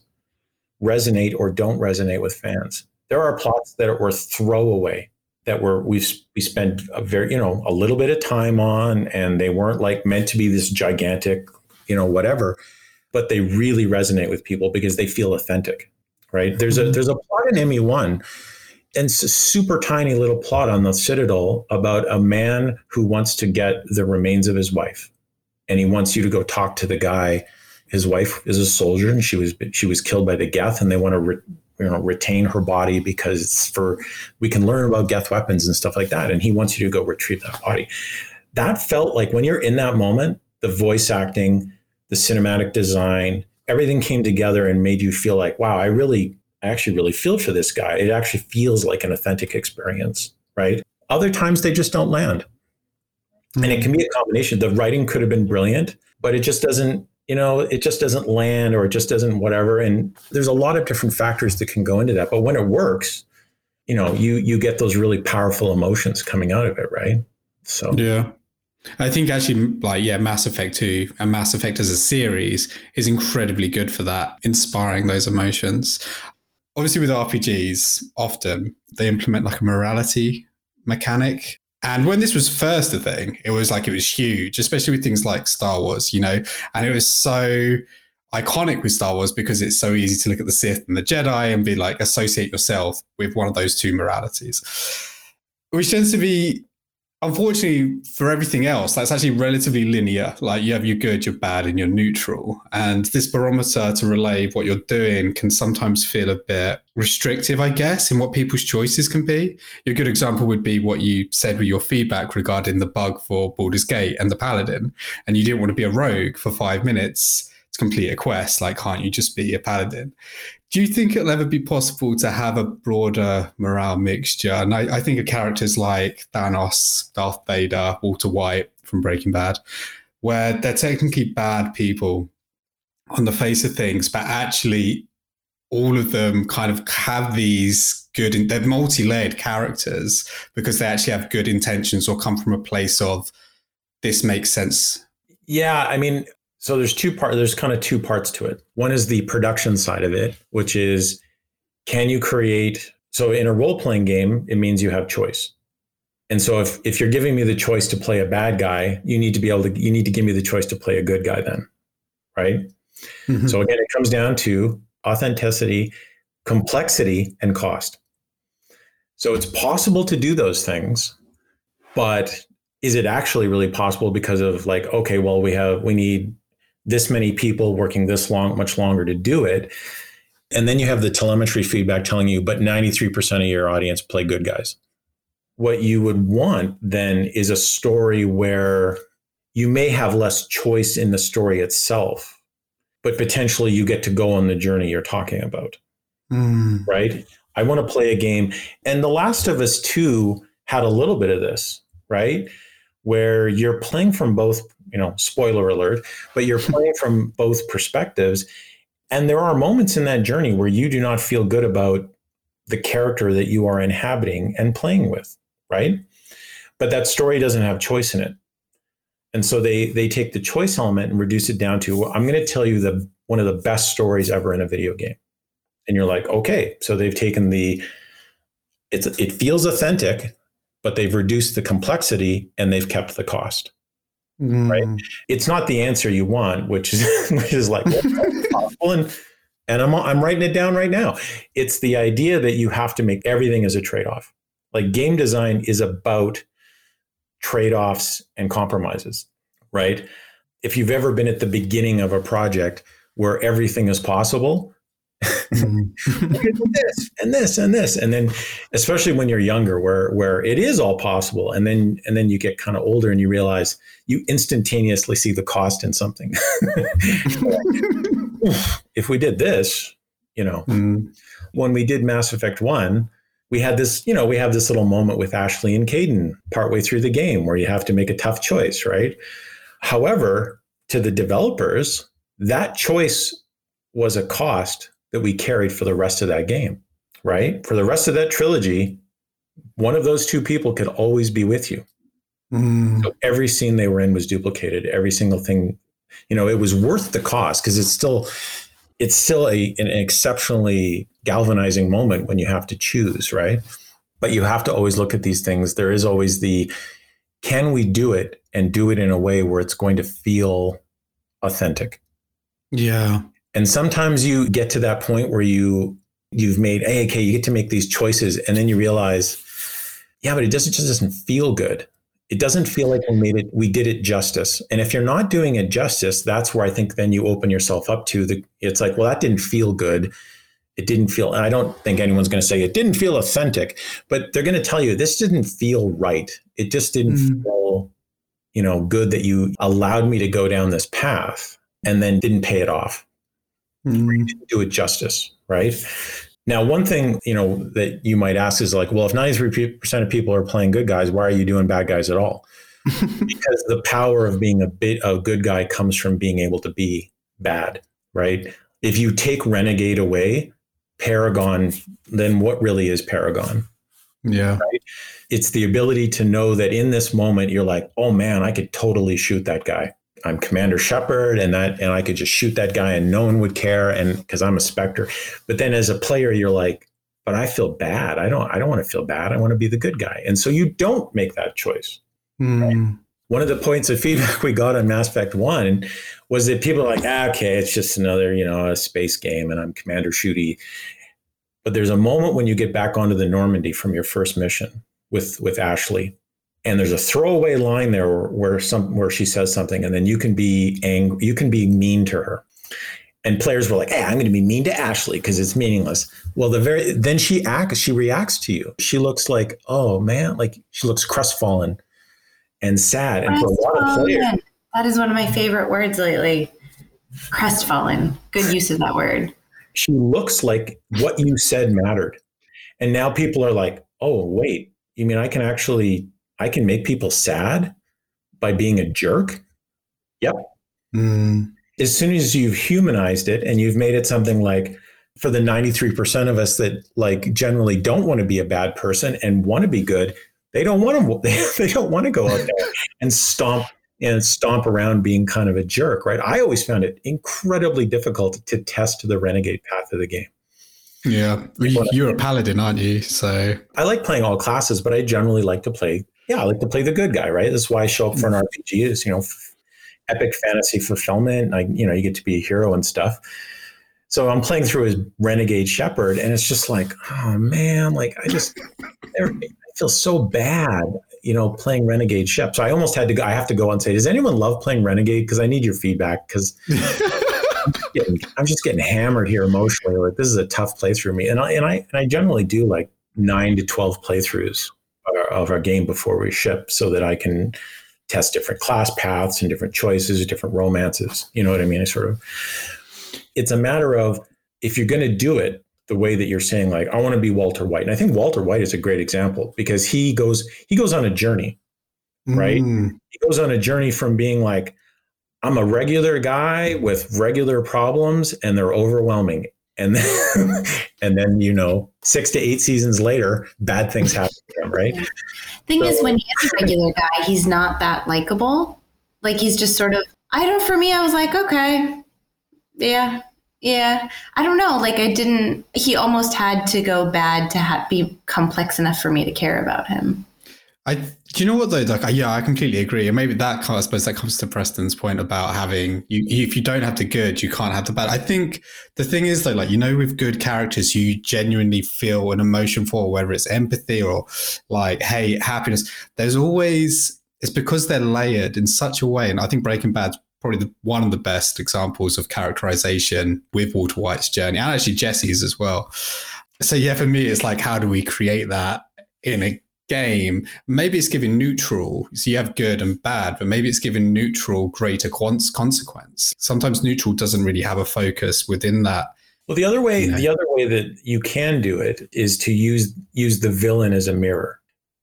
resonate or don't resonate with fans. There are plots that were throwaway that were we've we spent a very you know a little bit of time on and they weren't like meant to be this gigantic you know whatever but they really resonate with people because they feel authentic right there's a mm-hmm. there's a plot in me1 and it's a super tiny little plot on the citadel about a man who wants to get the remains of his wife and he wants you to go talk to the guy his wife is a soldier and she was she was killed by the geth and they want to re, you know retain her body because it's for we can learn about Geth weapons and stuff like that and he wants you to go retrieve that body. That felt like when you're in that moment the voice acting the cinematic design everything came together and made you feel like wow i really I actually really feel for this guy. It actually feels like an authentic experience right? Other times they just don't land. And it can be a combination. The writing could have been brilliant but it just doesn't you know, it just doesn't land or it just doesn't whatever. And there's a lot of different factors that can go into that. But when it works, you know, you you get those really powerful emotions coming out of it, right? So yeah. I think actually, like, yeah, Mass Effect 2 and Mass Effect as a series is incredibly good for that, inspiring those emotions. Obviously, with RPGs, often they implement like a morality mechanic and when this was first a thing, it was like it was huge, especially with things like Star Wars, you know, and it was so iconic with Star Wars because it's so easy to look at the Sith and the Jedi and be like associate yourself with one of those two moralities, which tends to be unfortunately for everything else that's actually relatively linear. Like you have your good your bad and your neutral. And this barometer to relay what you're doing can sometimes feel a bit restrictive i guess in what people's choices can be. A good example would be what you said with your feedback regarding the bug for Baldur's Gate and the paladin. And you didn't want to be a rogue for five minutes. To complete a quest like can't you just be a paladin do you think it'll ever be possible to have a broader morale mixture? And I, I think of characters like Thanos, Darth Vader, Walter White from Breaking Bad, where they're technically bad people on the face of things, but actually all of them kind of have these good, they're multi layered characters because they actually have good intentions or come from a place of this makes sense. Yeah. I mean, so there's two parts. There's kind of two parts to it. One is the production side of it, which is can you create? So in a role playing game, it means you have choice. And so if if you're giving me the choice to play a bad guy, you need to be able to you need to give me the choice to play a good guy then, right? Mm-hmm. So again, it comes down to authenticity, complexity, and cost. So it's possible to do those things, but is it actually really possible because of like okay, well we have we need this many people working this long, much longer to do it. And then you have the telemetry feedback telling you, but 93% of your audience play good guys. What you would want then is a story where you may have less choice in the story itself, but potentially you get to go on the journey you're talking about. Mm. Right. I want to play a game. And The Last of Us 2 had a little bit of this, right? Where you're playing from both, you know, spoiler alert, but you're playing from both perspectives. And there are moments in that journey where you do not feel good about the character that you are inhabiting and playing with, right? But that story doesn't have choice in it. And so they they take the choice element and reduce it down to I'm going to tell you the one of the best stories ever in a video game. And you're like, "Okay, so they've taken the it's it feels authentic, but they've reduced the complexity and they've kept the cost." Mm. Right? It's not the answer you want, which is which is like possible and and I'm I'm writing it down right now. It's the idea that you have to make everything as a trade-off. Like game design is about trade-offs and compromises, right? If you've ever been at the beginning of a project where everything is possible, Mm. this and this and this and then especially when you're younger where where it is all possible and then and then you get kind of older and you realize you instantaneously see the cost in something if we did this you know Mm. when we did mass effect 1 we had this you know we have this little moment with ashley and Kaidan partway through the game where you have to make a tough choice right however to the developers that choice was a cost that we carried for the rest of that game, right? For the rest of that trilogy, one of those two people could always be with you. Mm. So every scene they were in was duplicated. Every single thing, you know, it was worth the cost because it's still it's still a, an exceptionally galvanizing moment when you have to choose, right? But you have to always look at these things. There is always the can we do it and do it in a way where it's going to feel authentic? Yeah. And sometimes you get to that point where you you've made hey, okay, you get to make these choices, and then you realize, yeah, but it doesn't just doesn't feel good. It doesn't feel like we made it, we did it justice. And if you're not doing it justice, that's where I think then you open yourself up to the it's like, well, that didn't feel good. It didn't feel, and I don't think anyone's going to say it didn't feel authentic, but they're going to tell you this didn't feel right. It just didn't Mm. feel, you know, good that you allowed me to go down this path and then didn't pay it off Mm. do it justice, right? Now, one thing you know that you might ask is like, well, if ninety three percent of people are playing good guys, why are you doing bad guys at all? because the power of being a bit a good guy comes from being able to be bad, right? If you take renegade away, paragon, then what really is paragon? Yeah. It's the ability to know that in this moment you're like, oh man, I could totally shoot that guy. I'm Commander Shepard, and that, and I could just shoot that guy, and no one would care, and because I'm a Spectre. But then as a player, you're like, but I feel bad. I don't. I don't want to feel bad. I want to be the good guy, and so you don't make that choice. Mm. One of the points of feedback we got on Mass Effect One was that people are like, ah, okay, it's just another, you know, a space game, and I'm Commander Shooty. But there's a moment when you get back onto the Normandy from your first mission with with Ashley, and there's a throwaway line there where, where some where she says something, and then you can be angry, you can be mean to her. And players were like, "Hey, I'm going to be mean to Ashley because it's meaningless." Well, the very then she acts, she reacts to you. She looks like, "Oh man," like she looks crestfallen and sad. And for a lot of players. That is one of my favorite words lately. Crestfallen. Good use of that word. she looks like what you said mattered. And now people are like, "Oh, wait, you mean I can actually I can make people sad by being a jerk?" Mm. as soon as you've humanized it and you've made it something like for the 93% of us that like generally don't want to be a bad person and want to be good they don't want to they, they don't want to go out there and stomp and stomp around being kind of a jerk right i always found it incredibly difficult to test the renegade path of the game Yeah. You're a paladin, aren't you? So i like playing all classes but i generally like to play yeah i like to play the good guy right? That's why i show up for an mm-hmm. rpg is you know epic fantasy fulfillment i you know you get to be a hero and stuff. So i'm playing through as renegade Shepard and it's just like oh man like i just i feel so bad you know playing renegade shep so i almost had to go i have to go and say does anyone love playing renegade? Because i need your feedback because getting, I'm just getting hammered here emotionally. Like this is a tough playthrough for me, and I and I and I generally do like nine to twelve playthroughs of our game before we ship, so that I can test different class paths and different choices, different romances. You know what I mean? It's sort of, it's a matter of if you're going to do it the way that you're saying, like, I want to be Walter White. And I think Walter White is a great example because he goes, he goes on a journey, right? Mm. He goes on a journey from being like, I'm a regular guy with regular problems and they're overwhelming. And then, and then, you know, six to eight seasons later, bad things happen to him, right? Thing is, when he is a regular guy, he's not that likable. Like he's just sort of. I don't. For me, I was like, okay, yeah, yeah. I don't know. Like I didn't. He almost had to go bad to ha- be complex enough for me to care about him. I do you know what though? Like, yeah, I completely agree, and maybe that I suppose that comes to Preston's point about having you. If you don't have the good, you can't have the bad. I think the thing is though, like you know, with good characters, you genuinely feel an emotion for whether it's empathy or like hey happiness. There's always it's because they're layered in such a way, and I think Breaking Bad's probably the, one of the best examples of characterization with Walter White's journey, and actually Jesse's as well. So yeah, for me, it's like how do we create that in a game, maybe it's giving neutral. So you have good and bad, but maybe it's giving neutral greater quants- consequence. Sometimes neutral doesn't really have a focus within that. Well, the other way, Yeah. the other way that you can do it is to use use the villain as a mirror.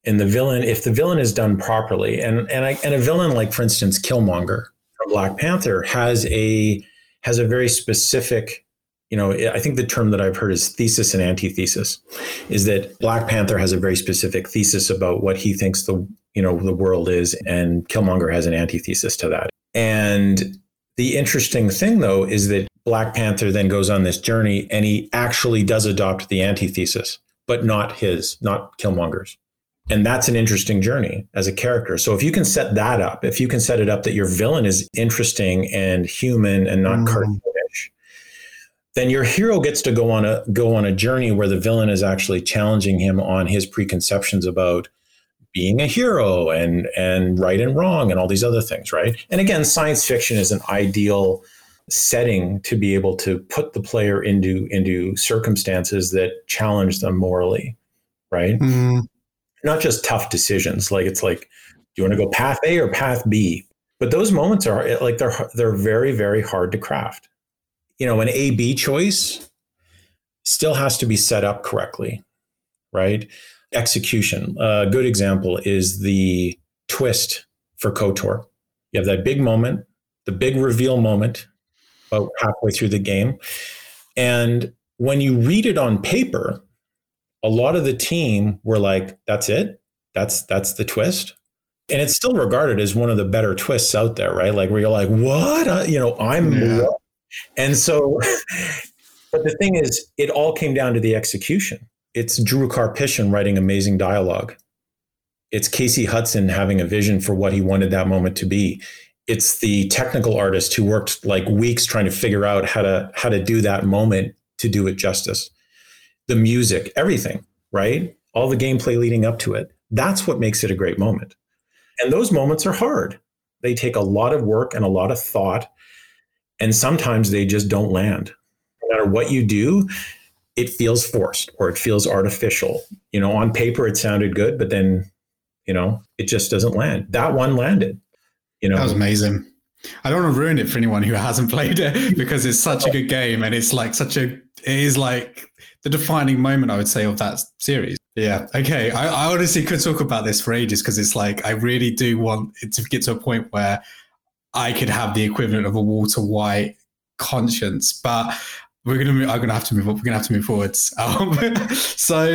And the villain, if the villain is done properly, and and I, and a villain like, for instance, Killmonger from Black Panther has a has a very specific, you know, I think the term that I've heard is thesis and antithesis, is that Black Panther has a very specific thesis about what he thinks the you know the world is, and Killmonger has an antithesis to that. And the interesting thing, though, is that Black Panther then goes on this journey and he actually does adopt the antithesis, but not his, not Killmonger's. And that's an interesting journey as a character. So if you can set that up, if you can set it up that your villain is interesting and human and not Mm. cartoonish, then your hero gets to go on a go on a journey where the villain is actually challenging him on his preconceptions about being a hero and and right and wrong and all these other things, right? And again, science fiction is an ideal setting to be able to put the player into into circumstances that challenge them morally, right? Mm-hmm. Not just tough decisions. Like it's like, do you want to go path A or path B? But those moments are like they're they're very very hard to craft. You know, an A B choice still has to be set up correctly, right? Execution. A good example is the twist for KOTOR. You have that big moment, the big reveal moment, about halfway through the game. And when you read it on paper, a lot of the team were like, that's it. That's that's the twist. And it's still regarded as one of the better twists out there, right? Like where you're like, what? Uh, you know, I'm Yeah. And so but the thing is, it all came down to the execution. It's Drew Karpyshyn writing amazing dialogue. It's Casey Hudson having a vision for what he wanted that moment to be. It's the technical artist who worked like weeks trying to figure out how to how to do that moment to do it justice. The music, everything, right? All the gameplay leading up to it. That's what makes it a great moment. And those moments are hard. They take a lot of work and a lot of thought. And sometimes they just don't land. No matter what you do, it feels forced or it feels artificial. You know, on paper it sounded good, but then, you know, it just doesn't land. That one landed. You know, That was amazing. I don't want to ruin it for anyone who hasn't played it because it's such a good game and it's like such a it is like the defining moment I would say of that series. Yeah. Okay. I, I honestly could talk about this for ages because it's like I really do want it to get to a point where I could have the equivalent of a Walter White conscience, but we're gonna move, I'm gonna have to move. up. We're gonna have to move forwards. Um, so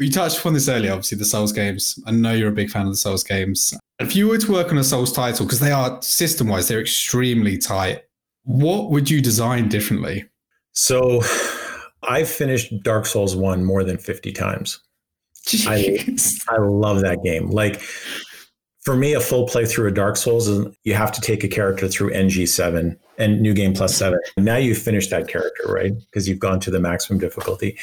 you touched upon this earlier. Obviously, the Souls games. I know you're a big fan of the Souls games. If you were to work on a Souls title, because they are system wise, they're extremely tight. What would you design differently? So I've finished Dark Souls 1 more than 50 times. Jeez. I love that game. Like for me, a full playthrough of Dark Souls is you have to take a character through NG7 and New Game Plus 7. Now you've finished that character, right? Because you've gone to the maximum difficulty.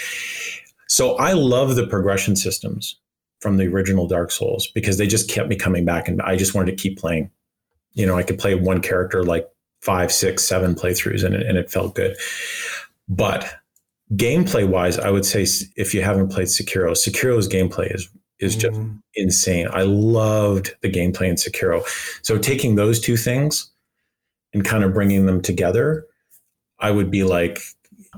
So I love the progression systems from the original Dark Souls because they just kept me coming back and I just wanted to keep playing. You know, I could play one character like five, six, seven playthroughs and it, and it felt good. But gameplay wise, I would say if you haven't played Sekiro, Sekiro's gameplay is is just Mm. insane. I loved the gameplay in Sekiro. So taking those two things and kind of bringing them together, I would be like,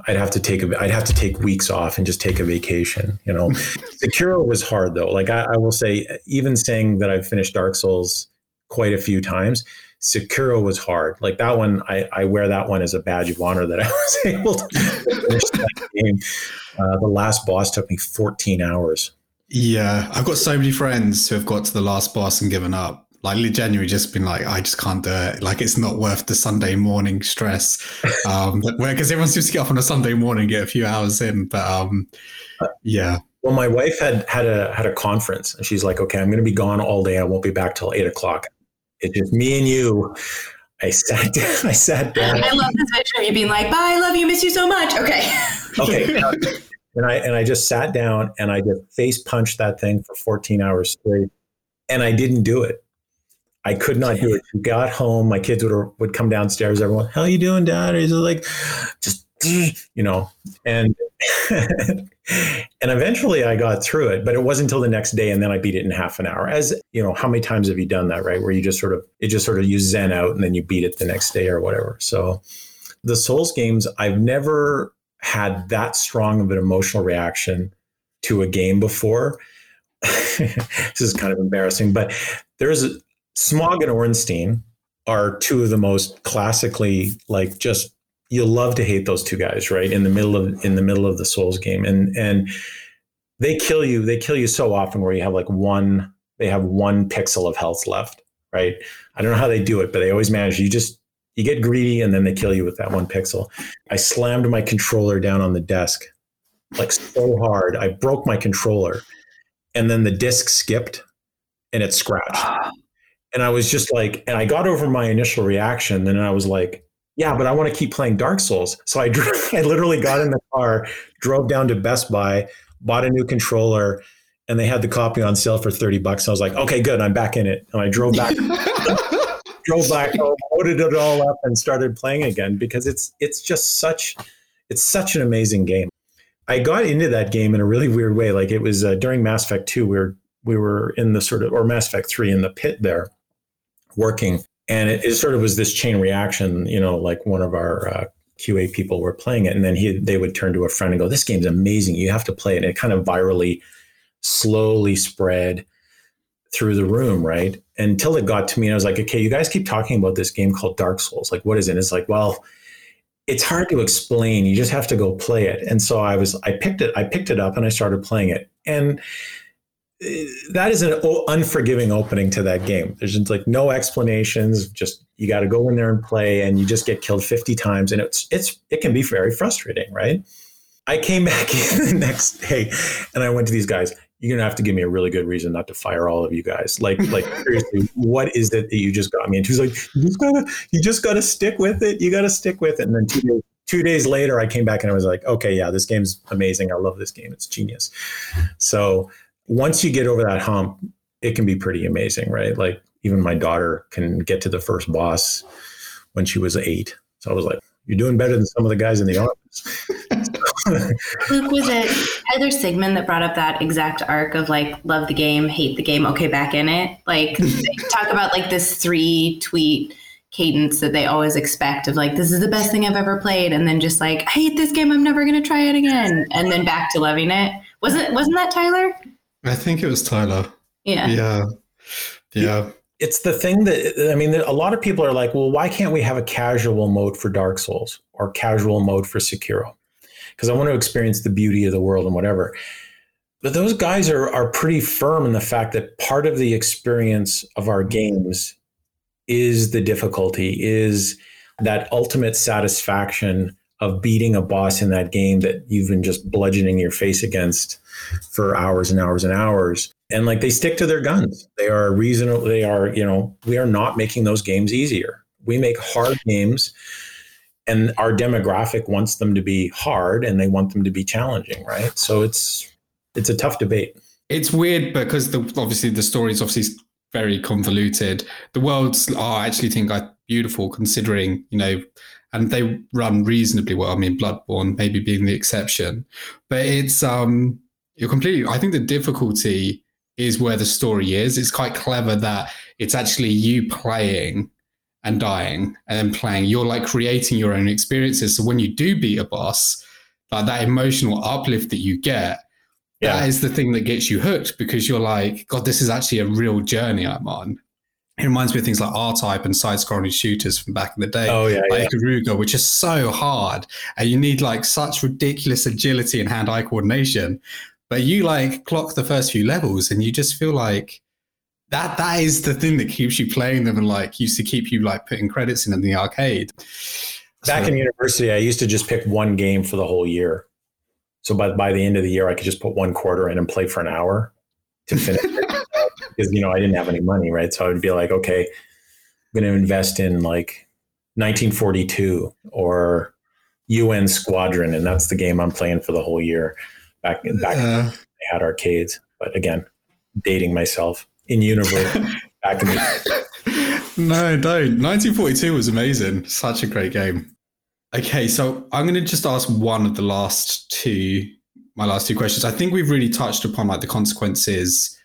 I'd have to take a, I'd have to take weeks off and just take a vacation. You know, Sekiro was hard though. Like I, I will say, even saying that I've finished Dark Souls quite a few times, Sekiro was hard. Like that one, I, I wear that one as a badge of honor that I was able to finish that game. Uh, the last boss took me 14 hours. Yeah, I've got so many friends who have got to the last boss and given up. Like genuinely just been like, I just can't do it. Like it's not worth the Sunday morning stress. Um, because everyone seems to get up on a Sunday morning, get a few hours in. But um, yeah, Well, my wife had had a had a conference, and she's like, "Okay, I'm going to be gone all day. I won't be back till eight o'clock. It's just me and you." I sat down. I sat down. I love this picture of you being like, bye, I love you, miss you so much. Okay. Okay, and I and I just sat down and I just face punched that thing for 14 hours straight, and I didn't do it. I could not do it. Got home. My kids would would come downstairs. Everyone, how are you doing, Dad? He's like, just you know, and and eventually I got through it. But it wasn't until the next day, and then I beat it in half an hour. As you know, how many times have you done that? Right, where you just sort of it just sort of you zen out, and then you beat it the next day or whatever. So the Souls games, I've never had that strong of an emotional reaction to a game before. this is kind of embarrassing, but there's Smough and Ornstein are two of the most classically like just you'll love to hate those two guys, right? In the middle of in the middle of the Souls game. And and they kill you, they kill you so often where you have like one, they have one pixel of health left, right? I don't know how they do it, but they always manage. You just you get greedy and then they kill you with that one pixel. I slammed my controller down on the desk like so hard. I broke my controller and then the disc skipped and it scratched. And I was just like, and I got over my initial reaction. And I was like, yeah, but I want to keep playing Dark Souls. So I, drove, I literally got in the car, drove down to Best Buy, bought a new controller, and they had the copy on sale for 30 bucks. I was like, okay, good. I'm back in it. And I drove back drove back loaded it all up, and started playing again because it's it's just such it's such an amazing game. I got into that game in a really weird way. Like it was uh, during Mass Effect Two, we were we were in the sort of or Mass Effect Three in the pit there, working, and it, it sort of was this chain reaction. You know, like one of our uh, QA people were playing it, and then he they would turn to a friend and go, "This game's amazing. You have to play it." And it kind of virally, slowly spread through the room, right? Until it got to me, and I was like, okay, you guys keep talking about this game called Dark Souls. Like, what is it? It's like, well, it's hard to explain. You just have to go play it. And so I was, I picked it, I picked it up and I started playing it. And uh, that is an unforgiving opening to that game. There's just like no explanations. Just you got to go in there and play, and you just get killed 50 times, and it's it's it can be very frustrating, right? I came back in the next day, and I went to these guys you're gonna have to give me a really good reason not to fire all of you guys. Like, like seriously, what is it that you just got me into? He's like, you just gotta, you just gotta stick with it. You gotta stick with it. And then two days, two days later, I came back and I was like, okay, yeah, this game's amazing. I love this game. It's genius. So once you get over that hump, it can be pretty amazing, right? Like even my daughter can get to the first boss when she was eight. So I was like, you're doing better than some of the guys in the office. Luke, was it Heather Sigmund that brought up that exact arc of like love the game, hate the game, okay, back in it? Like talk about like this three tweet cadence that they always expect of like this is the best thing I've ever played, and then just like I hate this game, I'm never gonna try it again, and then back to loving it. Wasn't wasn't that Tyler? I think it was Tyler. Yeah. Yeah. Yeah. It's the thing that I mean. A lot of people are like, "Well, why can't we have a casual mode for Dark Souls or casual mode for Sekiro?" Because I want to experience the beauty of the world and whatever. But those guys are are pretty firm in the fact that part of the experience of our games is the difficulty, is that ultimate satisfaction of beating a boss in that game that you've been just bludgeoning your face against for hours and hours and hours. And like they stick to their guns. They are reasonable. They are, you know, we are not making those games easier. We make hard games and our demographic wants them to be hard and they want them to be challenging, right? So it's it's a tough debate. It's weird because the obviously the story is obviously very convoluted. The worlds are actually think are beautiful considering, you know, and they run reasonably well. I mean, Bloodborne maybe being the exception, but it's um, you're completely. I think the difficulty is where the story is. It's quite clever that it's actually you playing and dying and then playing. You're like creating your own experiences. So when you do beat a boss, like that emotional uplift that you get, yeah. that is the thing that gets you hooked because you're like, God, this is actually a real journey I'm on. It reminds me of things like R-Type and side-scrolling shooters from back in the day, oh, yeah, like yeah. Ikaruga, which is so hard, and you need like such ridiculous agility and hand-eye coordination. But you like clock the first few levels, and you just feel like that that is the thing that keeps you playing them and like used to keep you like putting credits in in the arcade. Back so, in university, I used to just pick one game for the whole year. So by by the end of the year, I could just put one quarter in and play for an hour to finish it because you know I didn't have any money, right? So I would be like, okay, I'm going to invest in like 1942 or UN Squadron, and that's the game I'm playing for the whole year. Back back, uh, I had arcades, but again, dating myself in universe back in the No, don't. 1942 was amazing. Such a great game. Okay, so I'm going to just ask one of the last two, my last two questions. I think we've really touched upon like the consequences,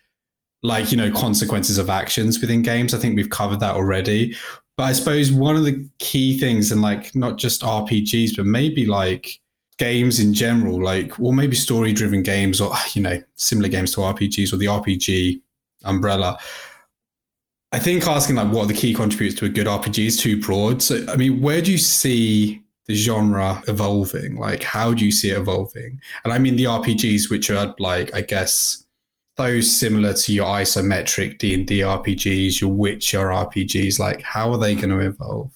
like, you know, consequences of actions within games. I think we've covered that already. But I suppose one of the key things, and like not just RPGs, but maybe like games in general, like, or maybe story driven games or, you know, similar games to RPGs or the RPG umbrella. I think asking like what are the key contributors to a good RPG is too broad. So I mean, where do you see the genre evolving? Like how do you see it evolving? And I mean the RPGs which are like, I guess, those similar to your isometric D and D RPGs, your Witcher RPGs, like how are they going to evolve?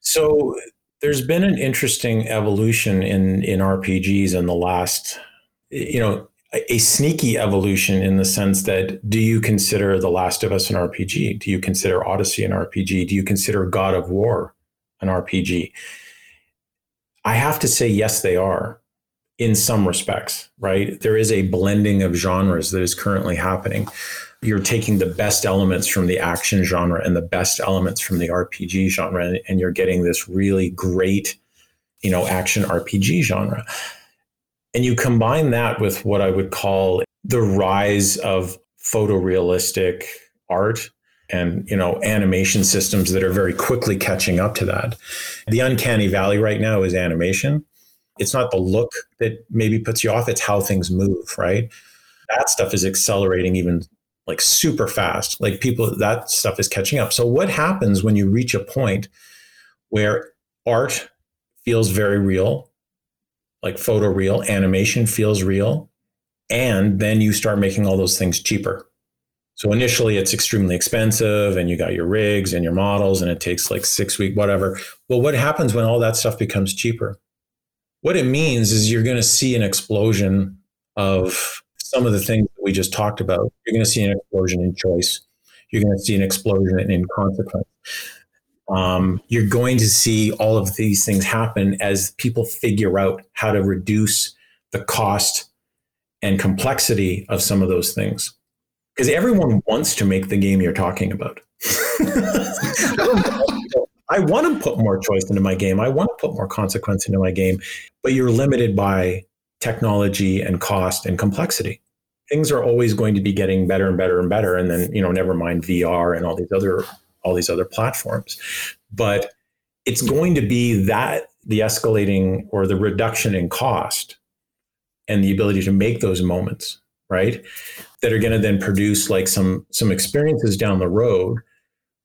So there's been an interesting evolution in in RPGs in the last you know a sneaky evolution in the sense that do you consider The Last of Us an RPG? Do you consider Odyssey an RPG? Do you consider God of War an RPG? I have to say, yes, they are in some respects, right? There is a blending of genres that is currently happening. You're taking the best elements from the action genre and the best elements from the RPG genre, and, you're getting this really great, you know, action RPG genre. And you combine that with what I would call the rise of photorealistic art and you know animation systems that are very quickly catching up to that. The uncanny valley right now is animation. It's not the look that maybe puts you off, it's how things move, right? That stuff is accelerating even like super fast. Like people that stuff is catching up. So what happens when you reach a point where art feels very real like photo real, animation feels real, and then you start making all those things cheaper. So initially it's extremely expensive and you got your rigs and your models and it takes like 6 week whatever. Well what happens when all that stuff becomes cheaper? What it means is you're going to see an explosion of some of the things that we just talked about. You're going to see an explosion in choice. You're going to see an explosion in consequence um, you're going to see all of these things happen as people figure out how to reduce the cost and complexity of some of those things. Because everyone wants to make the game you're talking about. I want to put more choice into my game. I want to put more consequence into my game, but you're limited by technology and cost and complexity. Things are always going to be getting better and better and better. And then, you know, never mind VR and all these other all these other platforms. But it's going to be that the escalating or the reduction in cost and the ability to make those moments, right? That are going to then produce like some some experiences down the road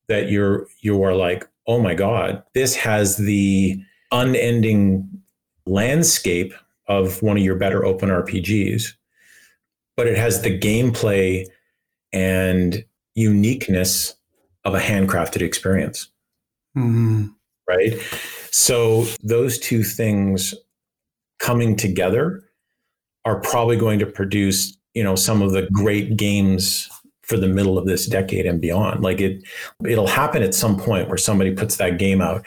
that you're you are like, oh my God, this has the unending landscape of one of your better open RPGs, but it has the gameplay and uniqueness of a handcrafted experience. Mm-hmm. Right. So those two things coming together are probably going to produce, you know, some of the great games for the middle of this decade and beyond. Like it it'll happen at some point where somebody puts that game out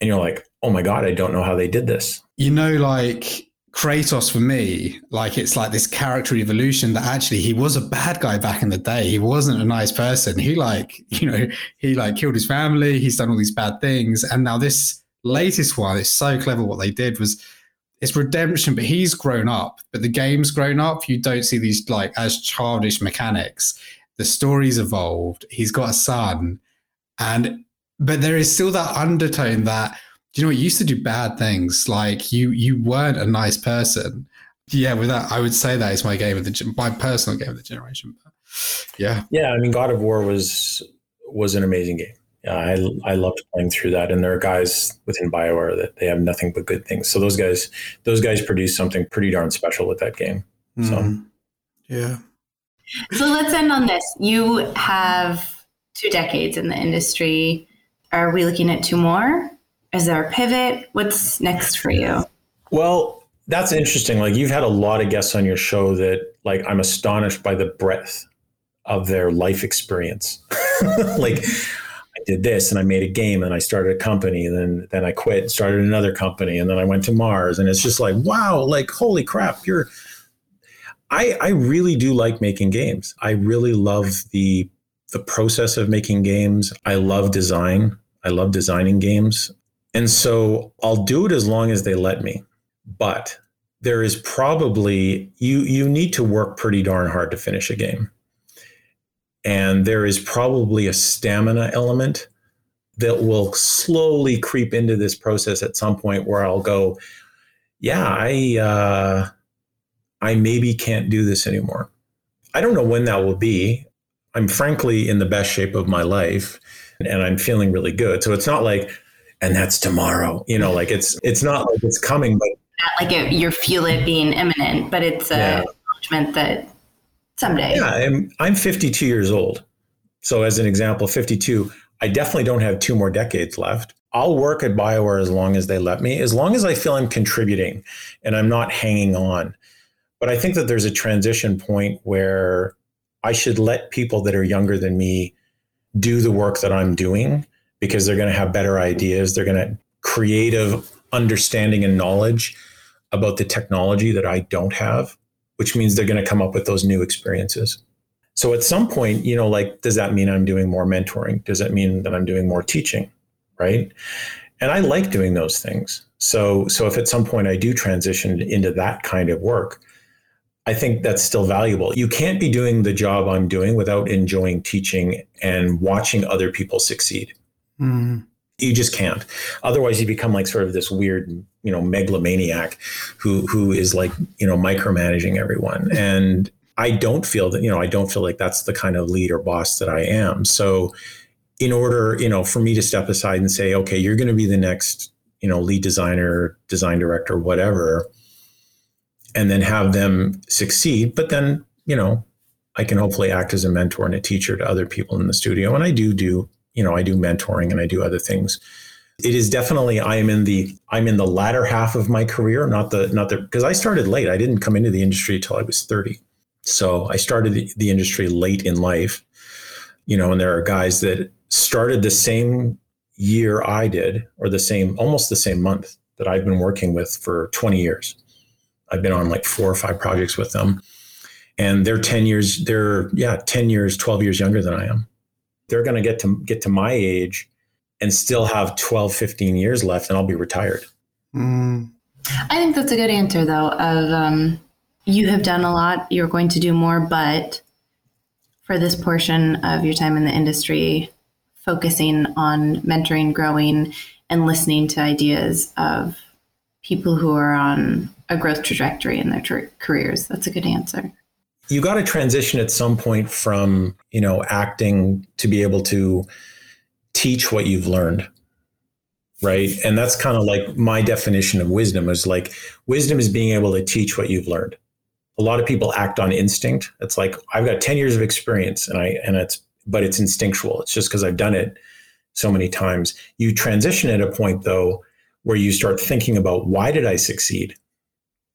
and you're like, "Oh my god, I don't know how they did this." You know like Kratos for me, like it's like this character evolution that actually he was a bad guy back in the day. He wasn't a nice person. He like, you know, he like killed his family. He's done all these bad things. And now this latest one, it's so clever what they did was it's redemption, but he's grown up. But the game's grown up. You don't see these like as childish mechanics. The story's evolved. He's got a son, and but there is still that undertone that you know, you used to do bad things. Like you, you weren't a nice person. Yeah, with that, I would say that is my game of the my personal game of the generation. But yeah, yeah. I mean, God of War was was an amazing game. Yeah, I I loved playing through that, and there are guys within Bioware that they have nothing but good things. So those guys, those guys produced something pretty darn special with that game. So mm. yeah. So let's end on this. You have two decades in the industry. Are we looking at two more? Is there a pivot? What's next for you? Well, that's interesting. Like you've had a lot of guests on your show that like I'm astonished by the breadth of their life experience. like I did this and I made a game and I started a company and then then I quit and started another company and then I went to Mars and it's just like wow, like holy crap, you're I I really do like making games. I really love the the process of making games. I love design. I love designing games. And so I'll do it as long as they let me. But there is probably you you need to work pretty darn hard to finish a game. And there is probably a stamina element that will slowly creep into this process at some point where I'll go, yeah, I uh, I maybe can't do this anymore. I don't know when that will be. I'm frankly in the best shape of my life and I'm feeling really good. So it's not like and that's tomorrow. You know, like it's it's not like it's coming, but not like you feel it being imminent, but it's a yeah. acknowledgement that someday. Yeah, I'm I'm 52 years old. So as an example, 52, I definitely don't have two more decades left. I'll work at BioWare as long as they let me, as long as I feel I'm contributing and I'm not hanging on. But I think that there's a transition point where I should let people that are younger than me do the work that I'm doing because they're going to have better ideas. They're going to creative understanding and knowledge about the technology that I don't have, which means they're going to come up with those new experiences. So at some point, you know, like, does that mean I'm doing more mentoring? Does that mean that I'm doing more teaching? Right. And I like doing those things. So, so if at some point I do transition into that kind of work, I think that's still valuable. You can't be doing the job I'm doing without enjoying teaching and watching other people succeed. Mm. You just can't. Otherwise, you become like sort of this weird, you know, megalomaniac who who is like, you know, micromanaging everyone. And I don't feel that, you know, I don't feel like that's the kind of lead or boss that I am. So, in order, you know, for me to step aside and say, okay, you're going to be the next, you know, lead designer, design director, whatever, and then have them succeed, but then, you know, I can hopefully act as a mentor and a teacher to other people in the studio. And I do do you know, I do mentoring and I do other things. It is definitely I am in the I'm in the latter half of my career, not the not the because I started late. I didn't come into the industry until I was 30. So I started the, industry late in life. You know, and there are guys that started the same year I did, or the same almost the same month that I've been working with for 20 years. I've been on like four or five projects with them. And they're 10 years, they're yeah, 10 years, 12 years younger than I am they're going to get to get to my age and still have 12 15 years left and i'll be retired mm. i think that's a good answer though of um, you have done a lot you're going to do more but for this portion of your time in the industry focusing on mentoring growing and listening to ideas of people who are on a growth trajectory in their tra- careers that's a good answer you got to transition at some point from you know acting to be able to teach what you've learned right? And that's kind of like my definition of wisdom is like wisdom is being able to teach what you've learned. A lot of people act on instinct. It's like i've got 10 years of experience and i and it's but it's instinctual. It's just because i've done it so many times. You transition at a point though where you start thinking about why did i succeed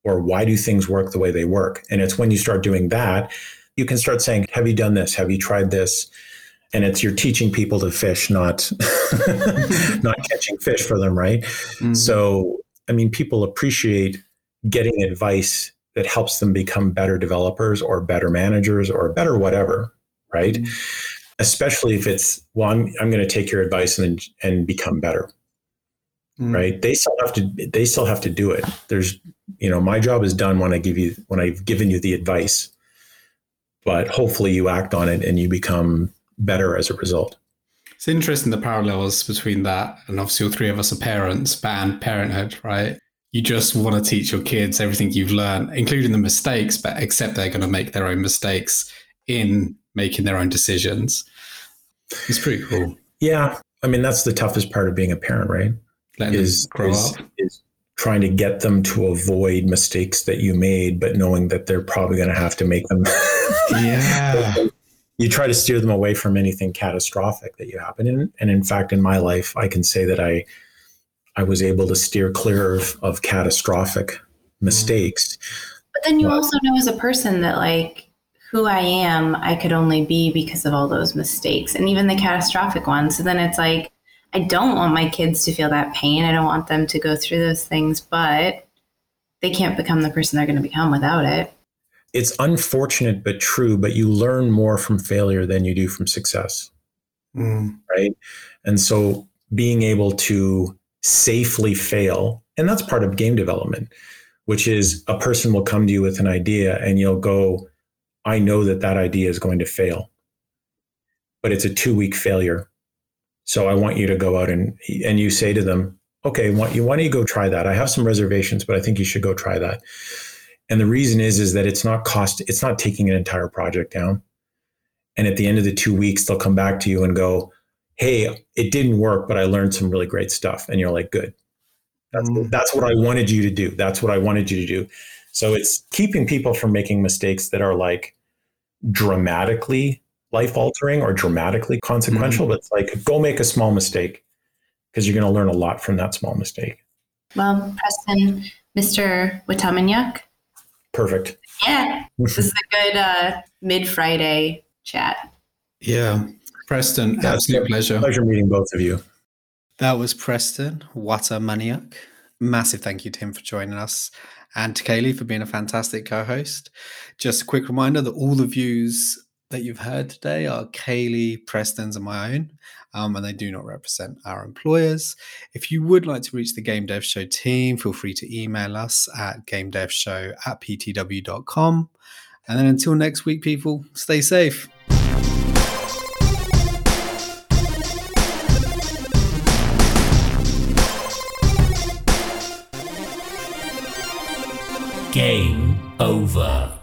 or why do things work the way they work? And it's when you start doing that, you can start saying, Have you done this? Have you tried this? And it's you're teaching people to fish, not not catching fish for them, right? Mm-hmm. So I mean, people appreciate getting advice that helps them become better developers or better managers or better whatever, right? Mm-hmm. Especially if it's well, I'm I'm going to take your advice and and become better. Mm. right? They still have to they still have to do it. There's you know, my job is done when I give you when I've given you the advice. But hopefully you act on it and you become better as a result. It's interesting the parallels between that and obviously all three of us are parents and parenthood, right? You just want to teach your kids everything you've learned, including the mistakes, but except they're going to make their own mistakes in making their own decisions. It's pretty cool. Yeah. I mean, that's the toughest part of being a parent, right? Letting is, grow is, up. Is trying to get them to avoid mistakes that you made, but knowing that they're probably going to have to make them. yeah. you try to steer them away from anything catastrophic that you happen in. And in fact, in my life, I can say that I, I was able to steer clear of, of catastrophic mistakes. But then you but, also know as a person that like who I am, I could only be because of all those mistakes and even the catastrophic ones. So then it's like, I don't want my kids to feel that pain. I don't want them to go through those things, but they can't become the person they're going to become without it. It's unfortunate but true, but you learn more from failure than you do from success. Mm. Right. And so being able to safely fail, and that's part of game development, which is a person will come to you with an idea and you'll go, I know that that idea is going to fail, but it's a two week failure. So I want you to go out and and you say to them, okay, why, why don't you go try that? I have some reservations, but I think you should go try that. And the reason is is that it's not cost, it's not taking an entire project down. And at the end of the two weeks, they'll come back to you and go, hey, it didn't work, but I learned some really great stuff. And you're like, good. That's, mm. that's what I wanted you to do. That's what I wanted you to do. So it's keeping people from making mistakes that are like dramatically life altering or dramatically consequential, mm-hmm. but it's like go make a small mistake because you're going to learn a lot from that small mistake. Well, Preston, Mr. Watamaniuk. Perfect. Yeah, this is a good uh, mid Friday chat. Yeah, Preston, yeah, absolute pleasure. Pleasure meeting both of you. That was Preston Watamaniuk. Massive thank you to him for joining us and to Kaylee for being a fantastic co host. Just a quick reminder that all the views that you've heard today are Kaylee, Preston's, and my own, um, and they do not represent our employers. If you would like to reach the Game Dev Show team, feel free to email us at gamedevshow at ptw.com. And then until next week, people, stay safe. Game over.